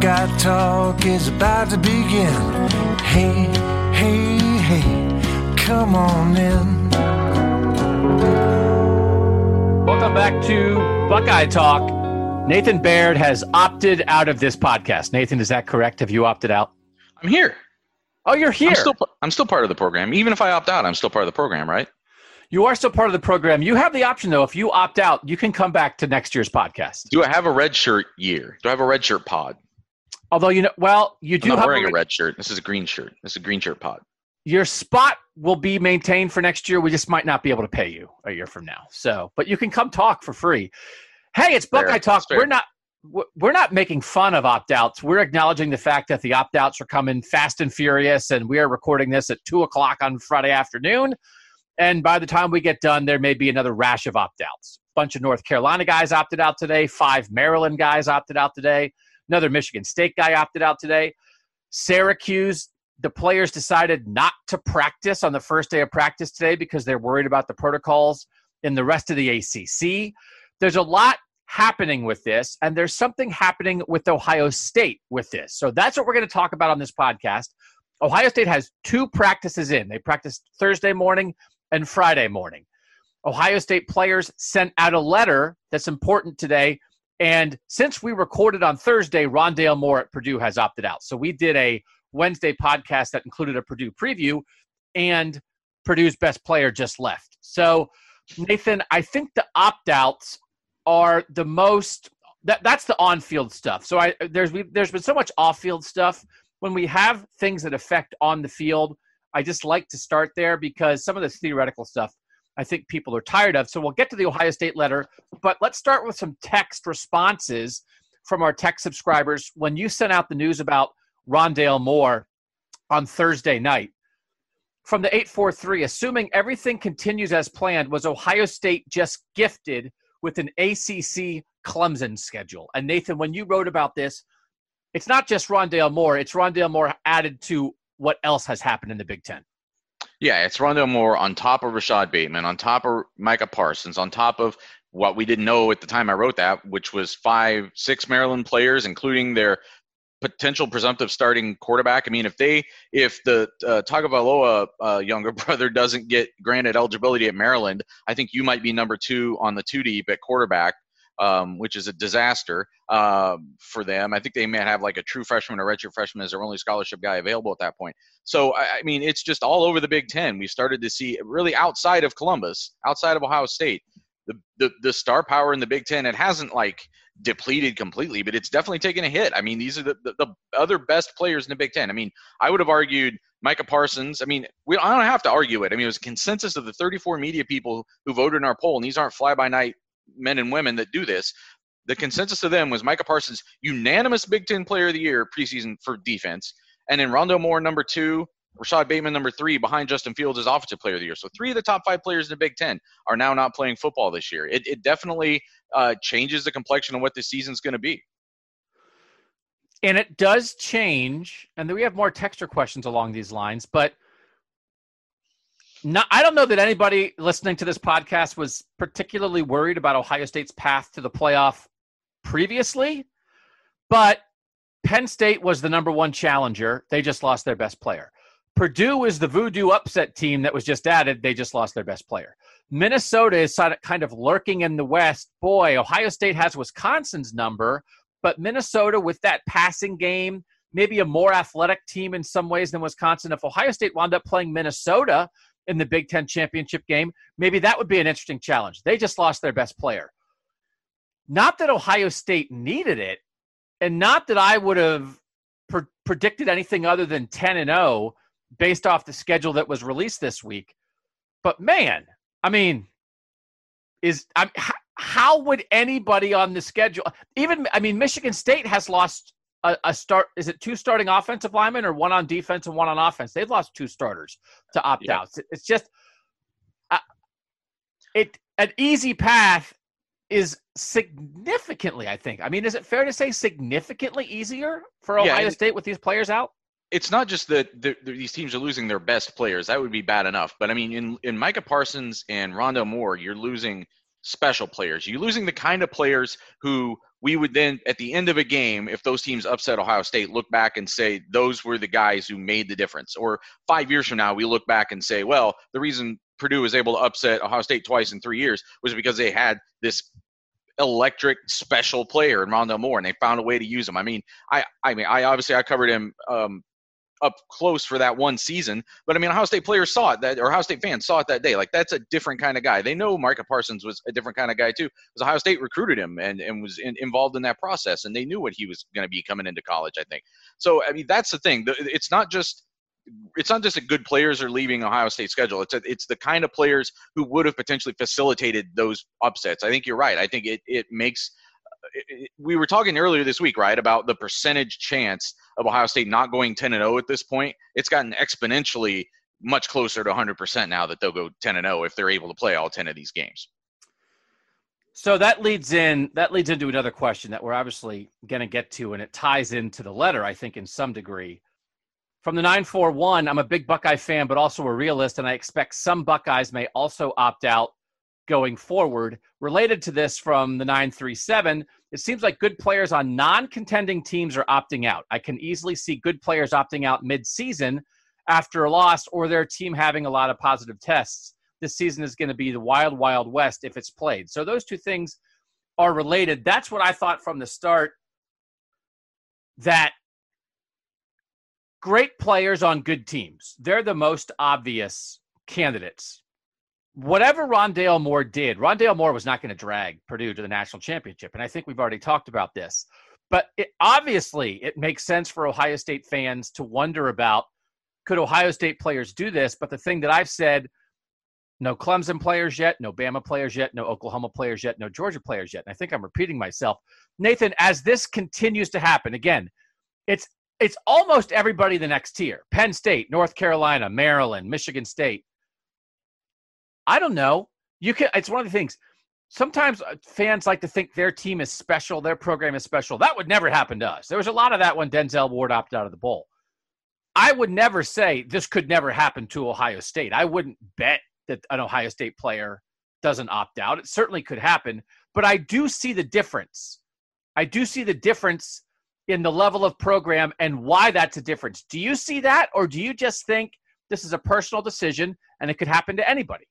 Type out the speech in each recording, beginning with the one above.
Buckeye Talk is about to begin. Hey, hey, hey, come on in. Welcome back to Buckeye Talk. Nathan Baird has opted out of this podcast. Nathan, is that correct? Have you opted out? I'm here. Oh, you're here. I'm still I'm still part of the program. Even if I opt out, I'm still part of the program, right? you are still part of the program. You have the option, though. If you opt out, you can come back to next year's podcast. Do I have a red shirt year? Do I have a red shirt pod? Although you know, well, you do. I'm not have wearing a, a red shirt. This is a green shirt. This is a green shirt pod. your spot will be maintained for next year. We just might not be able to pay you a year from now. So, but you can come talk for free. Hey, it's. Buckeye Talk. We're not we're- we're not making fun of opt outs. We're acknowledging the fact that the opt outs are coming fast and furious, and we are recording this at two o'clock on Friday afternoon. And by the time we get done, there may be another rash of opt outs. A bunch of North Carolina guys opted out today. Five Maryland guys opted out today. Another Michigan State guy opted out today. Syracuse, the players decided not to practice on the first day of practice today because they're worried about the protocols in the rest of the ACC. There's a lot happening with this, and there's something happening with Ohio State with this. So that's what we're going to talk about on this podcast. Ohio State has two practices in. They practiced Thursday morning and Friday morning. Ohio State players sent out a letter that's important today. And since we recorded on Thursday, Rondale Moore at Purdue has opted out. So we did a Wednesday podcast that included a Purdue preview, and Purdue's best player just left. So, Nathan, I think the opt outs are the most. That, that's the on-field stuff. So I there's we, there's been so much off-field stuff. When we have things that affect on the field, I just like to start there because some of this theoretical stuff I think people are tired of. So we'll get to the Ohio State letter, but let's start with some text responses from our tech subscribers. When you sent out the news about Rondale Moore on Thursday night, from the 843, assuming everything continues as planned, was Ohio State just gifted with an ACC Clemson schedule? And Nathan, when you wrote about this, it's not just Rondale Moore, it's Rondale Moore added to what else has happened in the Big Ten. Yeah, it's Rondale Moore on top of Rashod Bateman, on top of Micah Parsons, on top of what we didn't know at the time I wrote that, which was five, six Maryland players, including their potential presumptive starting quarterback. I mean, if they, if the uh, Tagovailoa uh, younger brother doesn't get granted eligibility at Maryland, I think you might be number two on the two deep at quarterback. Um, which is a disaster um, for them. I think they may have like a true freshman or redshirt freshman as their only scholarship guy available at that point. So I, I mean, it's just all over the Big Ten. We started to see really outside of Columbus, outside of Ohio State, the the, the star power in the Big Ten. It hasn't like depleted completely, but it's definitely taken a hit. I mean, these are the, the, the other best players in the Big Ten. I mean, I would have argued Micah Parsons. I mean, we I don't have to argue it. I mean, it was a consensus of the 34 media people who voted in our poll, and these aren't fly by night men and women that do this. The consensus of them was Micah Parsons, unanimous Big Ten Player of the Year preseason for defense, and then Rondale Moore number two, Rashod Bateman number three, behind Justin Fields as Offensive Player of the Year. So three of the top five players in the Big Ten are now not playing football this year. It, it definitely uh, changes the complexion of what this season's going to be. And it does change, and then we have more texture questions along these lines, but not, I don't know that anybody listening to this podcast was particularly worried about Ohio State's path to the playoff previously, but Penn State was the number one challenger. They just lost their best player. Purdue is the voodoo upset team that was just added. They just lost their best player. Minnesota is kind of lurking in the West. Boy, Ohio State has Wisconsin's number, but Minnesota with that passing game, maybe a more athletic team in some ways than Wisconsin. If Ohio State wound up playing Minnesota in the Big Ten championship game, maybe that would be an interesting challenge. They just lost their best player. Not that Ohio State needed it, and not that I would have pre- predicted anything other than 10 and 0 based off the schedule that was released this week. But man, I mean, is I, how, how would anybody on the schedule, even I mean, Michigan State has lost a, a, start. Is it two starting offensive linemen or one on defense and one on offense? They've lost two starters to opt yeah. out. It's just uh, it an easy path is significantly. I think. I mean, is it fair to say significantly easier for Ohio yeah, State with these players out? it's not just that the, the, these teams are losing their best players. That would be bad enough. But I mean, in, in Micah Parsons and Rondale Moore, you're losing special players. You're losing the kind of players who we would then, at the end of a game, if those teams upset Ohio State, look back and say those were the guys who made the difference. Or five years from now, we look back and say, well, the reason Purdue was able to upset Ohio State twice in three years was because they had this electric special player in Rondale Moore, and they found a way to use him. I mean, I, I mean, I obviously I covered him um, up close for that one season. But I mean, Ohio State players saw it that, or Ohio State fans saw it that day. Like that's a different kind of guy. They know Micah Parsons was a different kind of guy too, because Ohio State recruited him and and was in, involved in that process, and they knew what he was going to be coming into college. I think. So I mean, that's the thing. It's not just it's not just that good players are leaving Ohio State schedule. It's a, it's the kind of players who would have potentially facilitated those upsets. I think you're right. I think it it makes we were talking earlier this week, right, about the percentage chance of Ohio State not going 10 and 0 at this point. It's gotten exponentially much closer to 100% now that they'll go 10 and 0 if they're able to play all 10 of these games. So that leads in that leads into another question that we're obviously going to get to and it ties into the letter I think in some degree. From the 941, I'm a big Buckeye fan but also a realist and I expect some Buckeyes may also opt out going forward. Related to this from the 937, it seems like good players on non contending teams are opting out. I can easily see good players opting out mid season after a loss or their team having a lot of positive tests. This season is going to be the wild, wild west if it's played. So those two things are related. That's what I thought from the start that great players on good teams, they're the most obvious candidates whatever Rondale Moore did, Rondale Moore was not going to drag Purdue to the national championship. And I think we've already talked about this. But it, obviously, it makes sense for Ohio State fans to wonder about could Ohio State players do this? But the thing that I've said no Clemson players yet, no Bama players yet, no Oklahoma players yet, no Georgia players yet. And I think I'm repeating myself. Nathan, as this continues to happen, again, it's it's almost everybody the next tier. Penn State, North Carolina, Maryland, Michigan State. I don't know. You can. It's one of the things. Sometimes uh, fans like to think their team is special, their program is special. That would never happen to us. There was a lot of that when Denzel Ward opted out of the bowl. I would never say this could never happen to Ohio State. I wouldn't bet that an Ohio State player doesn't opt out. It certainly could happen, but I do see the difference. I do see the difference in the level of program and why that's a difference. Do you see that, or do you just think this is a personal decision and it could happen to anybody?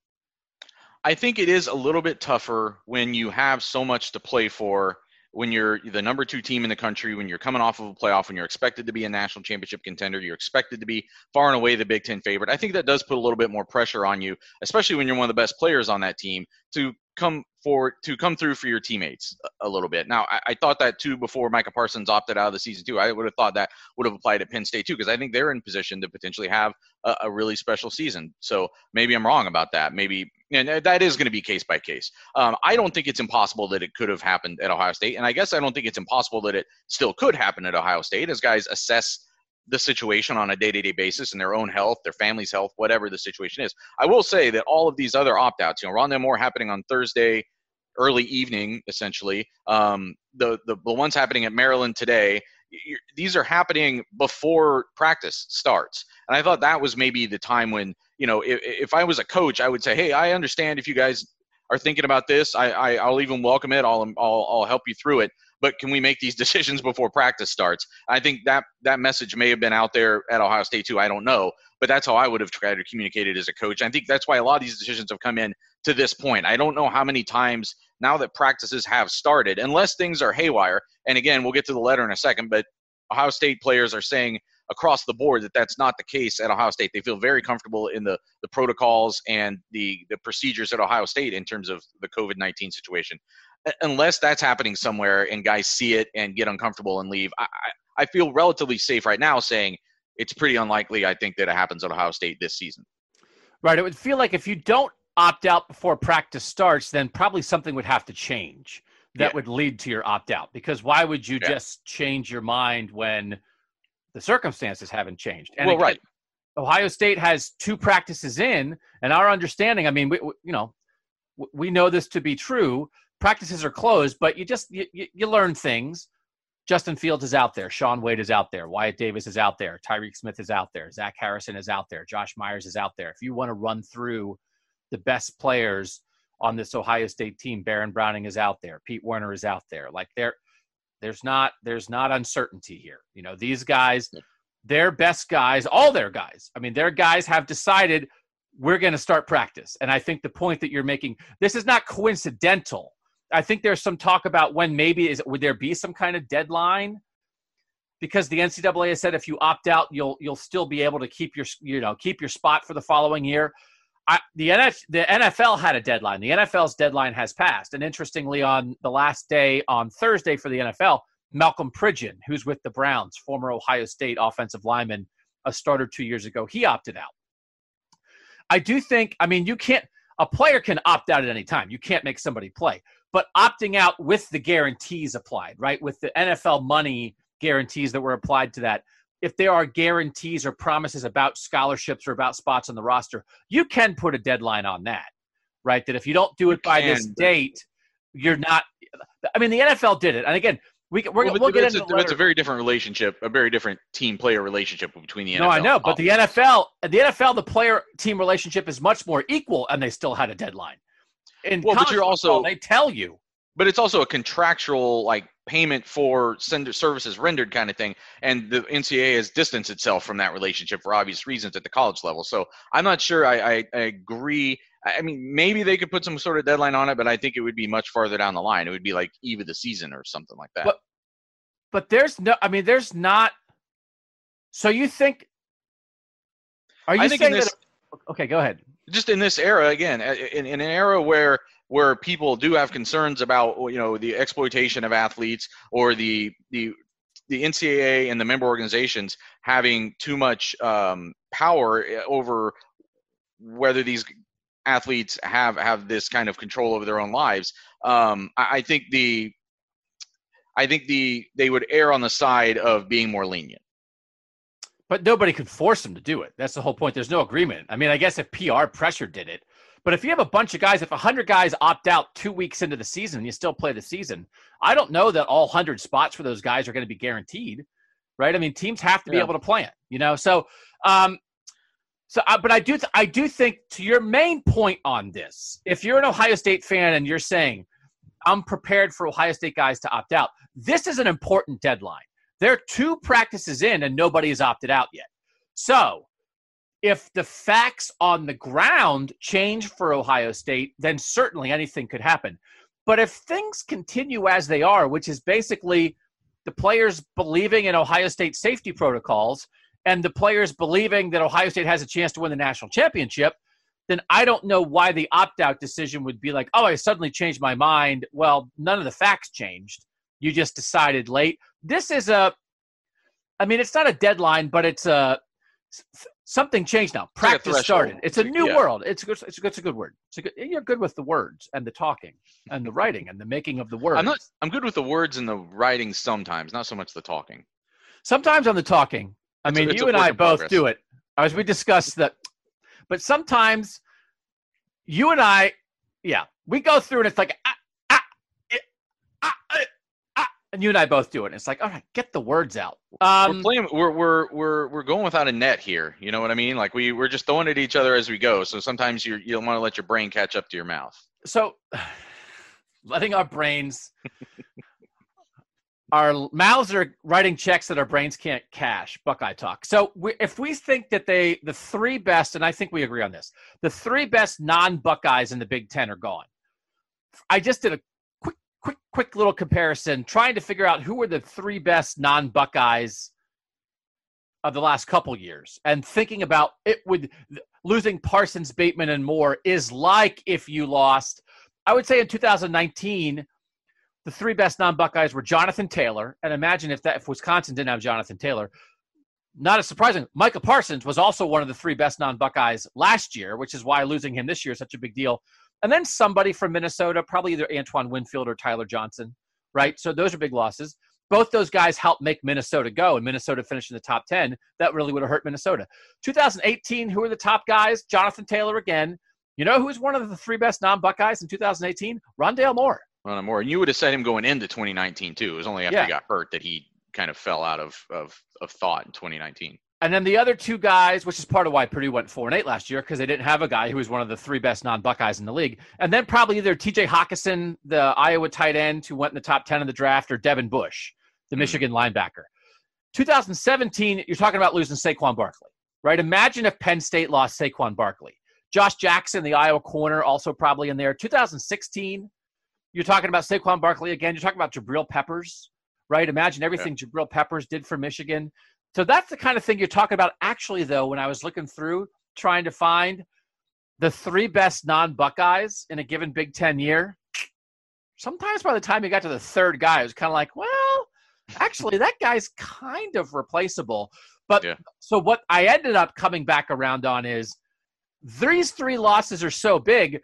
I think it is a little bit tougher when you have so much to play for, when you're the number two team in the country, when you're coming off of a playoff, when you're expected to be a national championship contender, you're expected to be far and away the Big Ten favorite. I think that does put a little bit more pressure on you, especially when you're one of the best players on that team, to come for to come through for your teammates a, a little bit. Now, I, I, thought that too before Micah Parsons opted out of the season too. I would have thought that would have applied at Penn State too, because I think they're in position to potentially have a, a, really special season. So maybe I'm wrong about that. Maybe and that is going to be case by case. Um, I don't think it's impossible that it could have happened at Ohio State, and I guess I don't think it's impossible that it still could happen at Ohio State as guys assess the situation on a day-to-day basis and their own health, their family's health, whatever the situation is. I will say that all of these other opt-outs, you know, Rondale Moore happening on Thursday, early evening, essentially. Um, the, the the ones happening at Maryland today, these are happening before practice starts, and I thought that was maybe the time when you know, if, if I was a coach, I would say, hey, I understand if you guys are thinking about this. I, I will even welcome it. I'll, I'll I'll help you through it. but can we make these decisions before practice starts? I think that that message may have been out there at Ohio State too. I don't know, but that's how I would have tried to communicate it as a coach. I think that's why a lot of these decisions have come in to this point. I don't know how many times now that practices have started, unless things are haywire. And again, we'll get to the letter in a second, but Ohio State players are saying across the board that that's not the case at Ohio State. They feel very comfortable in the the protocols and the the procedures at Ohio State in terms of the COVID nineteen situation. Uh, unless that's happening somewhere and guys see it and get uncomfortable and leave, I, I feel relatively safe right now saying it's pretty unlikely. I think that it happens at Ohio State this season. Right. It would feel like if you don't opt out before practice starts, then probably something would have to change that yeah. would lead to your opt out. Because why would you yeah. just change your mind when the circumstances haven't changed. And well, again, right. Ohio State has two practices in, and our understanding. I mean, we, we, you know, we know this to be true. Practices are closed, but you just you, you learn things. Justin Fields is out there. Shaun Wade is out there. Wyatt Davis is out there. Tyreke Smith is out there. Zach Harrison is out there. Josh Myers is out there. If you want to run through the best players on this Ohio State team, Baron Browning is out there. Pete Werner is out there. Like they're there's not there's not uncertainty here. You know, these guys, their best guys, all their guys. I mean, their guys have decided we're going to start practice. And I think the point that you're making, this is not coincidental. I think there's some talk about when maybe is would there be some kind of deadline? Because the NCAA has said if you opt out, you'll you'll still be able to keep your you know keep your spot for the following year. The, NF, the NFL had a deadline. The NFL's deadline has passed. And interestingly, on the last day on Thursday for the NFL, Malcom Pridgeon, who's with the Browns, former Ohio State offensive lineman, a starter two years ago, he opted out. I do think, I mean, you can't, a player can opt out at any time. You can't make somebody play. But opting out with the guarantees applied, right? With the NFL money guarantees that were applied to that, if there are guarantees or promises about scholarships or about spots on the roster, you can put a deadline on that, right? That if you don't do it by this date, you're not. I mean, the NFL did it, and again, we we're, well, we'll get into. A, it's a very different relationship, a very different team player relationship between the NFL. No, I know, but the NFL, the NFL, the player team relationship is much more equal, and they still had a deadline. In well, but you're also they tell you but it's also a contractual like payment for sender services rendered kind of thing and the ncaa has distanced itself from that relationship for obvious reasons at the college level. So i'm not sure i, I, I agree. I mean maybe they could put some sort of deadline on it but i think it would be much farther down the line. It would be like eve of the season or something like that. But, but there's no i mean there's not so you think are you saying this, that okay go ahead. Just in this era again in, in an era where where people do have concerns about you know the exploitation of athletes or the the the NCAA and the member organizations having too much um, power eh, over whether these athletes have have this kind of control over their own lives. Um, I, I think the I think the they would err on the side of being more lenient. But nobody could force them to do it. That's the whole point. There's no agreement. I mean, I guess if PR pressure did it, but if you have a bunch of guys, if 100 guys opt out two weeks into the season and you still play the season, I don't know that all 100 spots for those guys are going to be guaranteed, right? I mean, teams have to be able to plan, you know? So, um, so, uh, but I do, th- I do think to your main point on this, if you're an Ohio State fan and you're saying, I'm prepared for Ohio State guys to opt out, this is an important deadline. There are two practices in and nobody has opted out yet. So, if the facts on the ground change for Ohio State, then certainly anything could happen. But if things continue as they are, which is basically the players believing in Ohio State safety protocols and the players believing that Ohio State has a chance to win the national championship, then I don't know why the opt out decision would be like, oh, I suddenly changed my mind. Well, none of the facts changed. You just decided late. This is a, I mean, it's not a deadline, but it's a, something changed now. Practice like started. It's a new yeah. world. It's a good. It's a, it's a good word. It's a good, you're good with the words and the talking and the writing and the making of the words. I'm not. I'm good with the words and the writing sometimes, not so much the talking. Sometimes on the talking. I mean, a, you and I both progress. do it as we discussed that. But sometimes you and I, yeah, we go through and it's like ah, and you and I both do it. And it's like, all right, get the words out. Um, we're playing. We're we're we're we're going without a net here. You know what I mean? Like we we're just throwing at each other as we go. So sometimes you you don't want to let your brain catch up to your mouth. So, letting our brains. our mouths are writing checks that our brains can't cash. Buckeye talk. So we, if we think that they, the three best, and I think we agree on this, the three best non-Buckeyes in the Big Ten are gone. I just did a quick, quick, little comparison, trying to figure out who were the three best non-Buckeyes of the last couple years, and thinking about it would losing Parsons, Bateman, and Moore is like if you lost. I would say in 2019 the three best non-Buckeyes were Jonathan Taylor, and imagine if that if Wisconsin didn't have Jonathan Taylor. Not as surprising, Micah Parsons was also one of the three best non-Buckeyes last year, which is why losing him this year is such a big deal. And then somebody from Minnesota, probably either Antoine Winfield or Tyler Johnson, right? So those are big losses. Both those guys helped make Minnesota go, and Minnesota finished in the top 10. That really would have hurt Minnesota. 2018, who are the top guys? Jonathan Taylor again. You know who's one of the three best non Buckeyes in 2018? Rondale Moore. Rondale Moore. And you would have said him going into 2019 too. It was only after yeah. he got hurt that he kind of fell out of, of, of thought in 2019. And then the other two guys, which is part of why Purdue went four and eight last year, because they didn't have a guy who was one of the three best non-Buckeyes in the league. And then probably either T.J. Hockenson, the Iowa tight end who went in the top ten of the draft, or Devin Bush, the mm-hmm. Michigan linebacker. 2017, you're talking about losing Saquon Barkley, right? Imagine if Penn State lost Saquon Barkley. Josh Jackson, the Iowa corner, also probably in there. 2016, you're talking about Saquon Barkley again. You're talking about Jabril Peppers, right? Imagine everything yeah. Jabril Peppers did for Michigan. So that's the kind of thing you're talking about. Actually, though, when I was looking through trying to find the three best non Buckeyes in a given Big Ten year, sometimes by the time you got to the third guy, it was kind of like, well, actually, that guy's kind of replaceable. But yeah. so what I ended up coming back around on is these three losses are so big.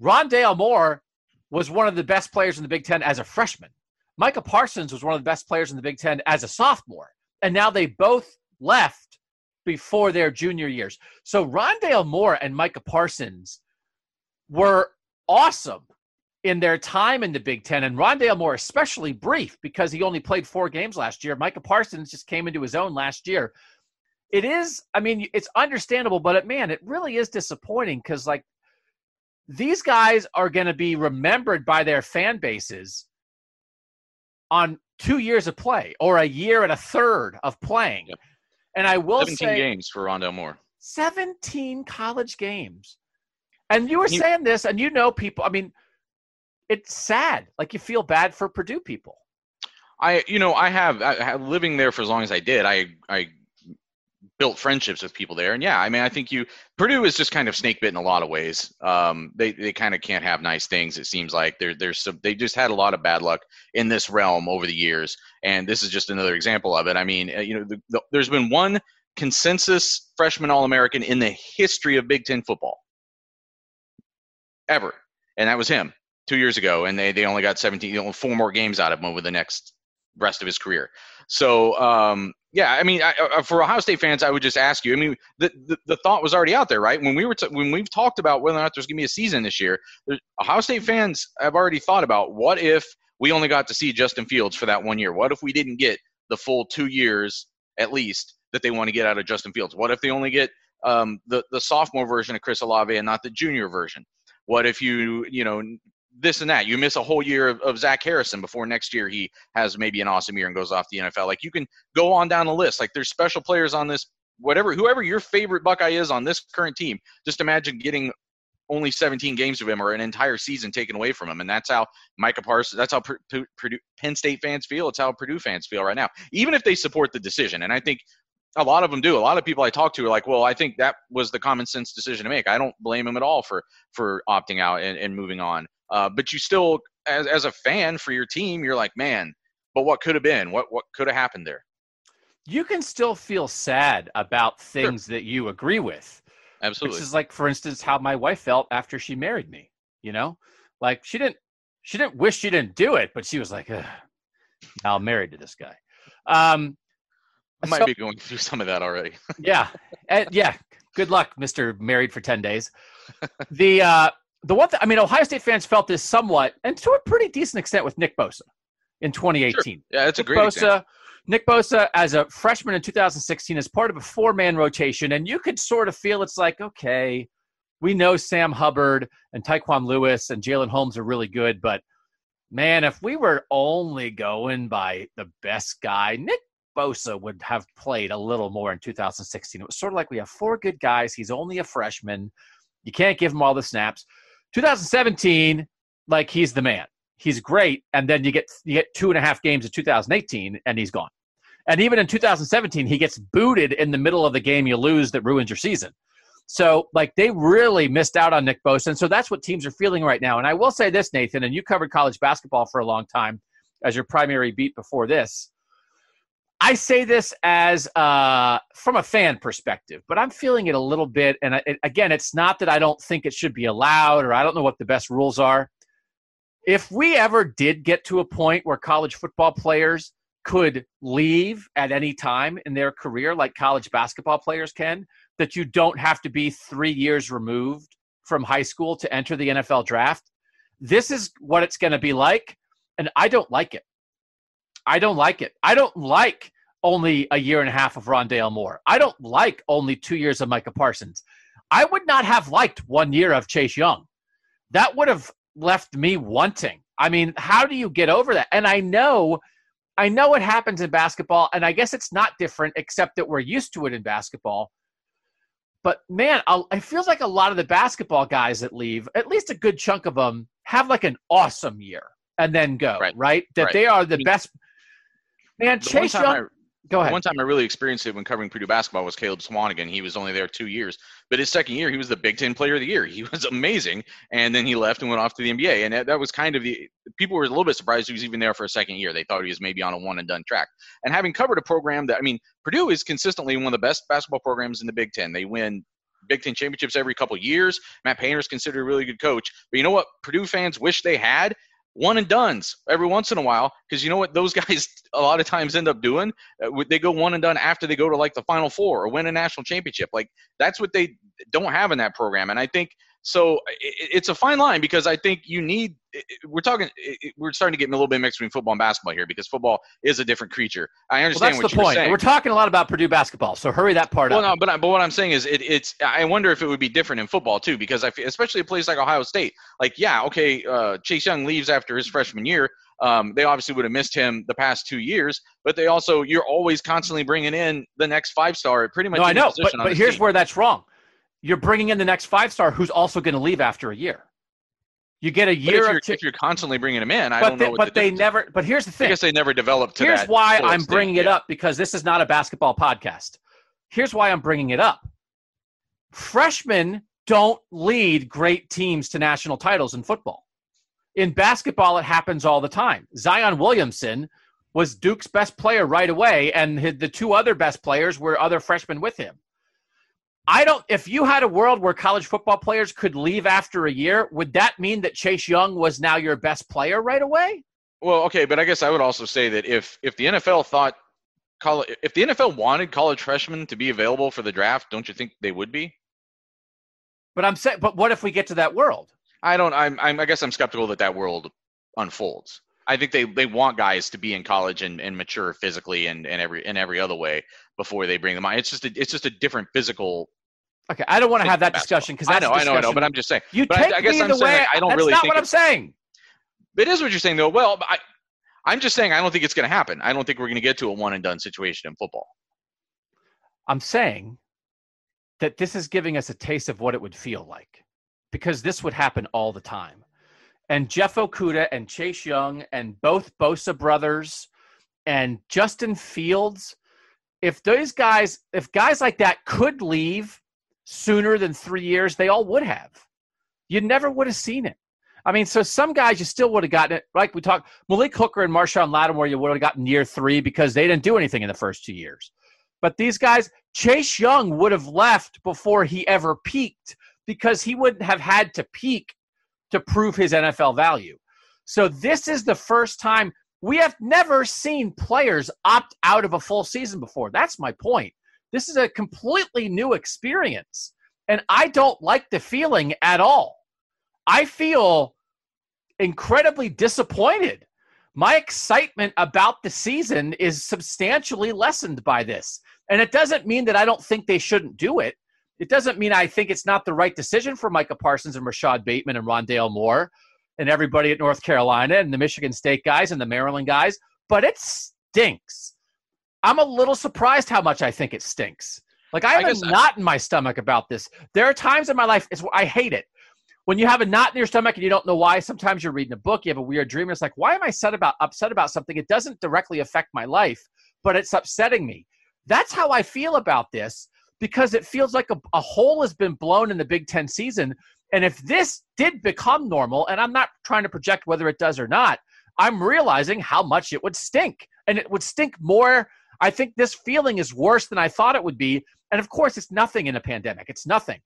Rondale Moore was one of the best players in the Big Ten as a freshman. Micah Parsons was one of the best players in the Big Ten as a sophomore. And now they both left before their junior years. So Rondale Moore and Micah Parsons were awesome in their time in the Big Ten. And Rondale Moore, especially brief because he only played four games last year. Micah Parsons just came into his own last year. It is, I mean, it's understandable, but it, man, it really is disappointing because, like, these guys are going to be remembered by their fan bases on two years of play or a year and a third of playing. Yep. And I will 17 say games for Rondale Moore. 17 college games. And you were he, saying this, and you know people. I mean, it's sad. Like you feel bad for Purdue people. I, you know, I have, I have living there for as long as I did. I, I built friendships with people there. And yeah, I mean, I think you Purdue is just kind of snake bit in a lot of ways. Um, they they kind of can't have nice things. It seems like there there's some they just had a lot of bad luck in this realm over the years, and this is just another example of it. I mean, uh, you know, the, the, there's been one consensus freshman All American in the history of Big Ten football ever, and that was him two years ago, and they they only got 17, you know, four more games out of him over the next rest of his career. So um, yeah, I mean, I, uh, for Ohio State fans, I would just ask you. I mean, the, the, the thought was already out there, right? When we were t- when we've talked about whether or not there's going to be a season this year, Ohio State fans have already thought about what if we only got to see Justin Fields for that one year? What if we didn't get the full two years at least that they want to get out of Justin Fields? What if they only get um, the the sophomore version of Chris Olave and not the junior version? What if you you know this and that. You miss a whole year of, of, Zach Harrison before next year he has maybe an awesome year and goes off the NFL. Like you can go on down the list. Like there's special players on this, whatever, whoever your favorite Buckeye is on this current team. Just imagine getting only 17 games of him or an entire season taken away from him. And that's how Micah Parsons, that's how Purdue, Penn State fans feel. It's how Purdue fans feel right now, even if they support the decision. And I think a lot of them do. A lot of people I talk to are like, well, I think that was the common sense decision to make. I don't blame him at all for, for opting out and, and moving on. Uh, but you still, as, as a fan for your team, you're like, man, but what could have been? What what could have happened there? You can still feel sad about things sure. that you agree with. Absolutely. This is like, for instance, how my wife felt after she married me. You know, like she didn't she didn't wish she didn't do it, but she was like, now I'm married to this guy. Um, I might so, be going through some of that already. yeah, and yeah. Good luck, Mister Married for ten days. The uh, the one thing, I mean, Ohio State fans felt this somewhat, and to a pretty decent extent, with Nick Bosa in 2018. Sure. Yeah, that's Nick a great Bosa, example. Nick Bosa, as a freshman in 2016, as part of a four-man rotation, and you could sort of feel it's like, okay, we know Sam Hubbard and Tyquan Lewis and Jalyn Holmes are really good, but man, if we were only going by the best guy, Nick Bosa would have played a little more in 2016. It was sort of like we have four good guys. He's only a freshman. You can't give him all the snaps. 2017, like he's the man. He's great, and then you get you get two and a half games in 2018, and he's gone. And even in 2017, he gets booted in the middle of the game you lose that ruins your season. So, like, they really missed out on Nick Bosa. And so that's what teams are feeling right now. And I will say this, Nathan, and you covered college basketball for a long time as your primary beat before this. I say this as uh, from a fan perspective, but I'm feeling it a little bit. And it, again, it's not that I don't think it should be allowed or I don't know what the best rules are. If we ever did get to a point where college football players could leave at any time in their career, like college basketball players can, that you don't have to be three years removed from high school to enter the NFL draft, this is what it's going to be like. And I don't like it. I don't like it. I don't like only a year and a half of Rondale Moore. I don't like only two years of Micah Parsons. I would not have liked one year of Chase Young. That would have left me wanting. I mean, how do you get over that? And I know, I know it happens in basketball, and I guess it's not different except that we're used to it in basketball. But man, it feels like a lot of the basketball guys that leave, at least a good chunk of them, have like an awesome year and then go right. right? That right. they are the best. Man, the Chase Young. Go ahead. One time I really experienced it when covering Purdue basketball was Caleb Swanigan. He was only there two years, but his second year he was the Big Ten Player of the Year. He was amazing, and then he left and went off to the NBA. And that, that was kind of the people were a little bit surprised he was even there for a second year. They thought he was maybe on a one and done track. And having covered a program that I mean, Purdue is consistently one of the best basketball programs in the Big Ten. They win Big Ten championships every couple years. Matt Painter is considered a really good coach. But you know what Purdue fans wish they had? One and duns every once in a while because you know what those guys a lot of times end up doing? Uh, they go one and done after they go to like the final four or win a national championship. Like that's what they don't have in that program. And i think so it's a fine line because I think you need. We're talking. We're starting to get a little bit mixed between football and basketball here because football is a different creature. I understand well, that's the point. Saying. We're talking a lot about Purdue basketball, so hurry that part well, up. no, but but what I'm saying is, it, it's. I wonder if it would be different in football too, because I, feel, especially a place like Ohio State. Like, yeah, okay, uh, Chase Young leaves after his freshman year. Um, they obviously would have missed him the past two years, but they also you're always constantly bringing in the next five star. Pretty much. No, I know, but, but here's team. where that's wrong you're bringing in the next five star who's also going to leave after a year. You get a year. If you're, t- if you're, constantly bringing them in, I don't they, know. but the they never. But here's the thing. I guess they never developed. here's why I'm state. bringing it up because this is not a basketball podcast. Here's why I'm bringing it up. Freshmen don't lead great teams to national titles in football. In basketball, it happens all the time. Zion Williamson was Duke's best player right away, and the two other best players were other freshmen with him. I don't. If you had a world where college football players could leave after a year, would that mean that Chase Young was now your best player right away? Well, okay, but I guess I would also say that if if the NFL thought college, if the NFL wanted college freshmen to be available for the draft, don't you think they would be? But I'm saying, but what if we get to that world? I don't. I'm. I'm I guess I'm skeptical that that world unfolds. I think they, they want guys to be in college and, and mature physically and, and every in every other way before they bring them on. It's just a, it's just a different physical. Okay, I don't want to have that discussion because I know, I know, I know, but I'm just saying. You but take I, I guess me I'm the way. I don't that's really. not think what I'm saying. It is what you're saying, though. Well, I, I'm just saying I don't think it's going to happen. I don't think we're going to get to a one and done situation in football. I'm saying that this is giving us a taste of what it would feel like because this would happen all the time and Jeff Okudah and Chase Young and both Bosa brothers and Justin Fields, if those guys, if guys like that could leave sooner than three years, they all would have. You never would have seen it. I mean, so some guys you still would have gotten it. Like we talked, Malik Hooker and Marshon Lattimore, you would have gotten year three because they didn't do anything in the first two years. But these guys, Chase Young would have left before he ever peaked because he wouldn't have had to peak to prove his NFL value. So this is the first time we have never seen players opt out of a full season before. That's my point. This is a completely new experience. And I don't like the feeling at all. I feel incredibly disappointed. My excitement about the season is substantially lessened by this. And it doesn't mean that I don't think they shouldn't do it. It doesn't mean I think it's not the right decision for Micah Parsons and Rashod Bateman and Rondale Moore. and everybody at North Carolina and the Michigan State guys and the Maryland guys, but it stinks. I'm a little surprised how much I think it stinks. Like I have I a knot in my stomach about this. There are times in my life it's I hate it. When you have a knot in your stomach and you don't know why, sometimes you're reading a book, you have a weird dream, and it's like, why am I upset about upset about something? It doesn't directly affect my life, but it's upsetting me. That's how I feel about this because it feels like a, a hole has been blown in the Big Ten season. And if this did become normal, and I'm not trying to project whether it does or not, I'm realizing how much it would stink. And it would stink more. I think this feeling is worse than I thought it would be. And of course, it's nothing in a pandemic, it's nothing.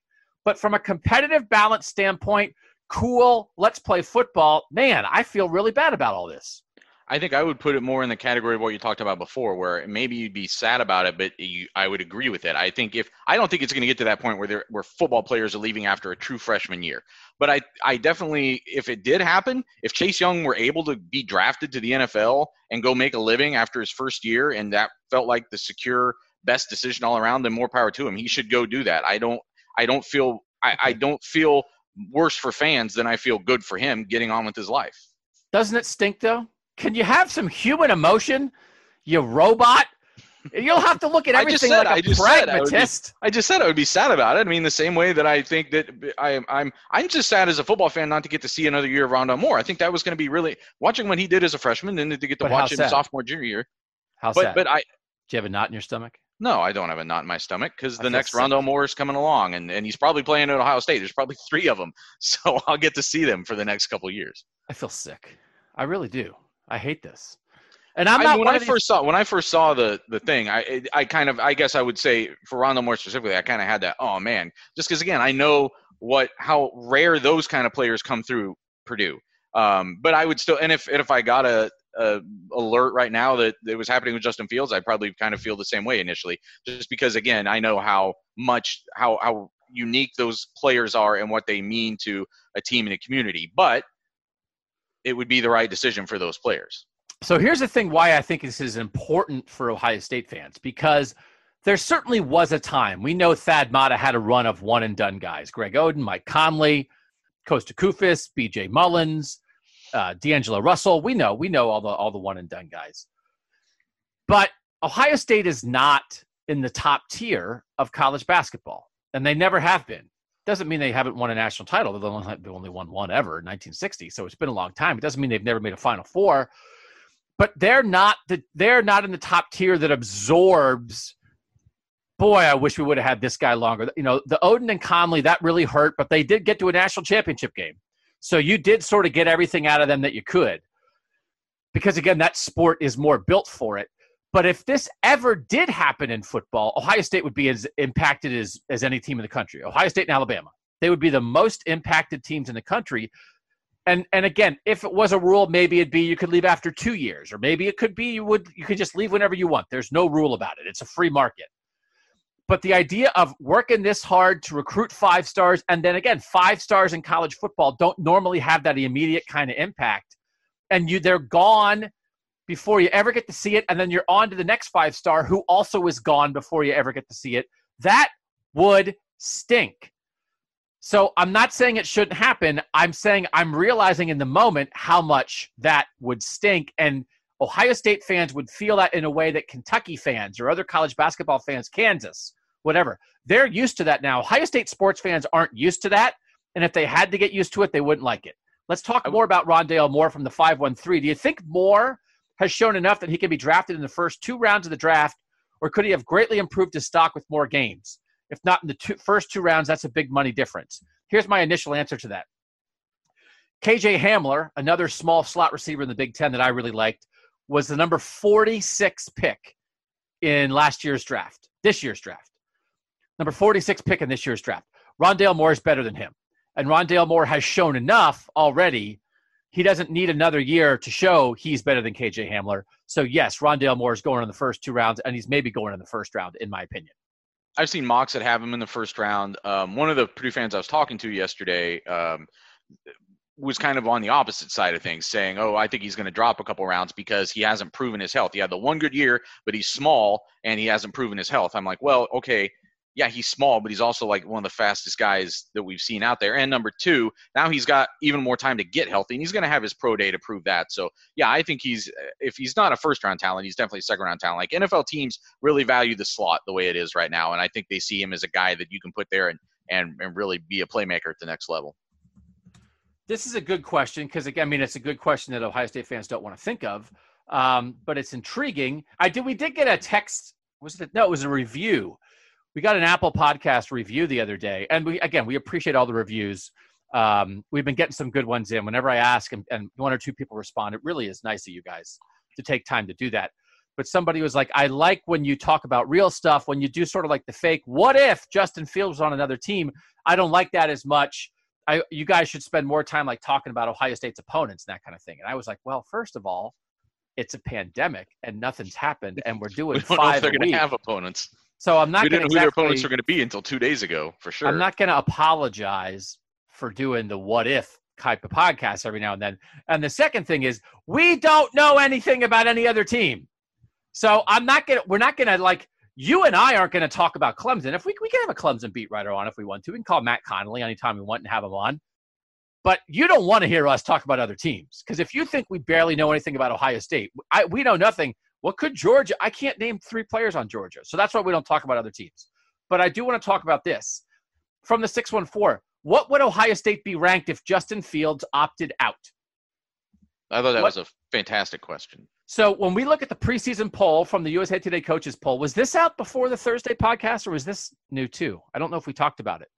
But from a competitive balance standpoint, cool, let's play football, man, I feel really bad about all this. I think I would put it more in the category of what you talked about before, where maybe you'd be sad about it, but you, I would agree with it. I think if I don't think it's going to get to that point where there, where football players are leaving after a true freshman year, but I I definitely if it did happen, if Chase Young were able to be drafted to the NFL and go make a living after his first year, and that felt like the secure best decision all around, then more power to him. He should go do that. I don't I don't feel I, I don't feel worse for fans than I feel good for him getting on with his life. Doesn't it stink though? Can you have some human emotion, you robot? You'll have to look at everything said, like a pragmatist. Be, I just said I would be sad about it. I mean, the same way that I think that I, I'm I'm just sad as a football fan not to get to see another year of Rondale Moore. I think that was going to be really watching what he did as a freshman, and to get to but watch him sad? sophomore junior year. How but, sad? But I. Do you have a knot in your stomach? No, I don't have a knot in my stomach because the next sick. Moore is coming along, and, and he's probably playing at Ohio State. There's probably three of them, so I'll get to see them for the next couple years. I feel sick. I really do. I hate this. And I'm not. I when I first saw when I first saw the the thing, I I kind of I guess I would say for Rondale Moore specifically, I kind of had that. Oh man, just because again I know what how rare those kind of players come through Purdue. Um, but I would still, and if and if I got a, a alert right now that it was happening with Justin Fields, I'd probably kind of feel the same way initially, just because again I know how much how how unique those players are and what they mean to a team and a community. But it would be the right decision for those players. So here's the thing why I think this is important for Ohio State fans because there certainly was a time. We know Thad Matta had a run of one and done guys Greg Oden, Mike Conley, Costa Koufos, BJ Mullens, uh, D'Angelo Russell. We know, we know all the all the one and done guys. But Ohio State is not in the top tier of college basketball, and they never have been. Doesn't mean they haven't won a national title. They've only, they've only won one ever in 1960, so it's been a long time. It doesn't mean they've never made a Final Four, but they're not the they're not in the top tier that absorbs. Boy, I wish we would have had this guy longer. You know, the Oden and Conley that really hurt, but they did get to a national championship game, so you did sort of get everything out of them that you could. Because again, that sport is more built for it. But if this ever did happen in football, Ohio State would be as impacted as, as any team in the country. Ohio State and Alabama. They would be the most impacted teams in the country. And and again, if it was a rule, maybe it'd be you could leave after two years, or maybe it could be you would you could just leave whenever you want. There's no rule about it. It's a free market. But the idea of working this hard to recruit five stars, and then again, five stars in college football don't normally have that immediate kind of impact. And you they're gone before you ever get to see it, and then you're on to the next five star who also is gone before you ever get to see it. That would stink. So I'm not saying it shouldn't happen. I'm saying I'm realizing in the moment how much that would stink. And Ohio State fans would feel that in a way that Kentucky fans or other college basketball fans, Kansas, whatever, they're used to that now. Ohio State sports fans aren't used to that. And if they had to get used to it, they wouldn't like it. Let's talk more about Rondale Moore from the 513. Do you think Moore has shown enough that he can be drafted in the first two rounds of the draft, or could he have greatly improved his stock with more games? If not in the first two rounds, that's a big money difference. Here's my initial answer to that. KJ Hamler, another small slot receiver in the Big Ten that I really liked, was the number 46 pick in last year's draft, this year's draft. Number 46 pick in this year's draft. Rondale Moore is better than him. And Rondale Moore has shown enough already he doesn't need another year to show he's better than KJ Hamler. So yes, Rondale Moore is going in the first two rounds, and he's maybe going in the first round, in my opinion. I've seen mocks that have him in the first round. Um, one of the Purdue fans I was talking to yesterday um, was kind of on the opposite side of things, saying, "Oh, I think he's going to drop a couple rounds because he hasn't proven his health. He had the one good year, but he's small and he hasn't proven his health." I'm like, "Well, okay, yeah, he's small, but he's also like one of the fastest guys that we've seen out there. And number two, now he's got even more time to get healthy, and he's going to have his pro day to prove that. So, yeah, I think he's if he's not a first round talent, he's definitely a second round talent. Like NFL teams really value the slot the way it is right now, and I think they see him as a guy that you can put there and and, and really be a playmaker at the next level. This is a good question because again, I mean, it's a good question that Ohio State fans don't want to think of, um, but it's intriguing. I did. We did get a text. Was it? No, it was a review. We got an Apple Podcast review the other day, and we again we appreciate all the reviews. Um, we've been getting some good ones in. Whenever I ask, and, and one or two people respond, it really is nice of you guys to take time to do that. But somebody was like, I like when you talk about real stuff. When you do sort of like the fake, what if Justin Fields was on another team? I don't like that as much I, you guys should spend more time like talking about Ohio State's opponents and that kind of thing. And I was like, well, first of all, it's a pandemic and nothing's happened, and we're doing we don't five. know if they're going to have opponents. So I'm not. We didn't know exactly, who their opponents are going to be until two days ago, for sure. I'm not going to apologize for doing the what if type of podcast every now and then. And the second thing is, we don't know anything about any other team, so I'm not gonna. We're not gonna like you and I aren't going to talk about Clemson. If we, we can have a Clemson beat writer on if we want to, we can call Matt Connolly anytime we want and have him on. But you don't want to hear us talk about other teams because if you think we barely know anything about Ohio State, I, we know nothing. What could Georgia? I can't name three players on Georgia, so that's why we don't talk about other teams. But I do want to talk about this from the six one four. What would Ohio State be ranked if Justin Fields opted out? I thought that What- was a fantastic question. So when we look at the preseason poll from the USA Today coaches poll, was this out before the Thursday podcast or was this new too? I don't know if we talked about it.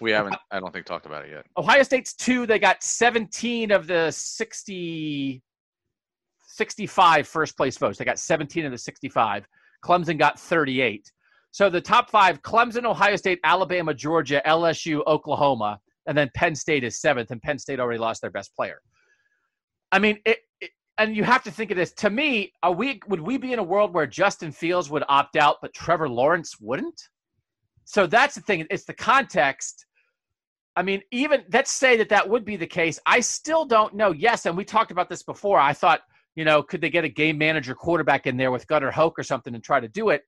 We haven't, I don't think, talked about it yet. Ohio State's two. They got 17 of the 60, 65 first place votes. They got 17 of the 65. Clemson got 38. So the top five Clemson, Ohio State, Alabama, Georgia, LSU, Oklahoma, and then Penn State is seventh, and Penn State already lost their best player. I mean, it, it, and you have to think of this. To me, are we would we be in a world where Justin Fields would opt out, but Trevor Lawrence wouldn't? So that's the thing. It's the context. I mean, even let's say that that would be the case. I still don't know. Yes, and we talked about this before. I thought, you know, could they get a game manager quarterback in there with Gunnar Hoke or something and try to do it?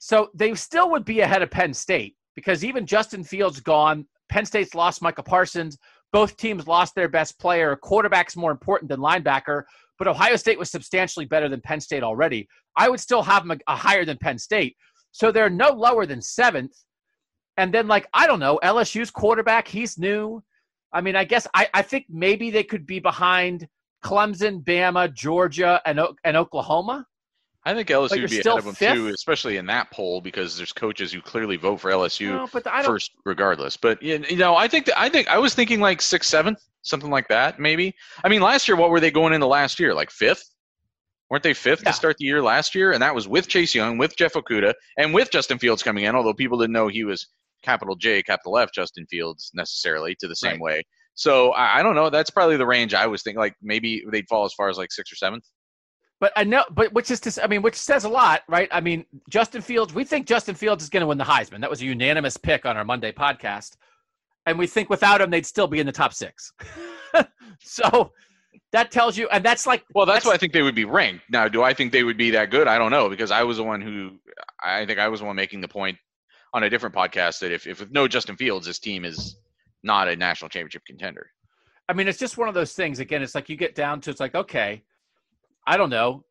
So they still would be ahead of Penn State because even Justin Fields gone. Penn State's lost Micah Parsons. Both teams lost their best player. Quarterback's more important than linebacker, but Ohio State was substantially better than Penn State already. I would still have them a, a higher than Penn State. So they're no lower than seventh. And then, like, I don't know, LSU's quarterback, he's new. I mean, I guess I, I think maybe they could be behind Clemson, Bama, Georgia, and, and Oklahoma. I think LSU would be ahead of them too, especially in that poll because there's coaches who clearly vote for LSU No, but I don't. first, regardless. But you know, I think that, I think I was thinking like sixth, seventh, something like that, maybe. I mean, last year, what were they going into last year? Like fifth? Weren't they fifth Yeah. to start the year last year? And that was with Chase Young, with Jeff Okudah, and with Justin Fields coming in. Although people didn't know he was capital J, capital F, Justin Fields necessarily to the same way. So I, I don't know. That's probably the range I was thinking. Like maybe they'd fall as far as like sixth or seventh. But I know, but which is to, I mean, which says a lot, right? I mean, Justin Fields, we think Justin Fields is going to win the Heisman. That was a unanimous pick on our Monday podcast. And we think without him, they'd still be in the top six. so that tells you, and that's like, Well, that's, That's- why I think they would be ranked. Now, do I think they would be that good? I don't know because I was the one who I think I was the one making the point on a different podcast that if, if with no Justin Fields, this team is not a national championship contender. I mean, it's just one of those things. Again, it's like you get down to, it's like, okay, I don't know.